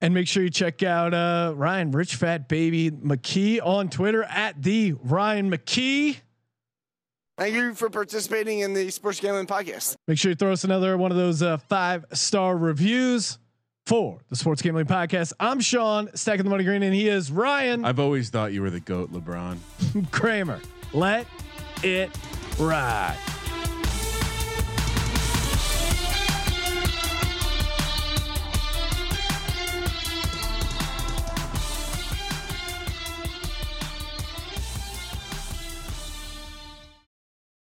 and make sure you check out uh, Ryan Rich Fat Baby McKee on Twitter at the Ryan McKee. Thank you for participating in the Sports Gambling Podcast. Make sure you throw us another one of those uh, five star reviews for the Sports Gambling Podcast. I'm Sean, stacking the money green, and he is Ryan I've always thought you were the goat, LeBron. Kramer. Let it ride.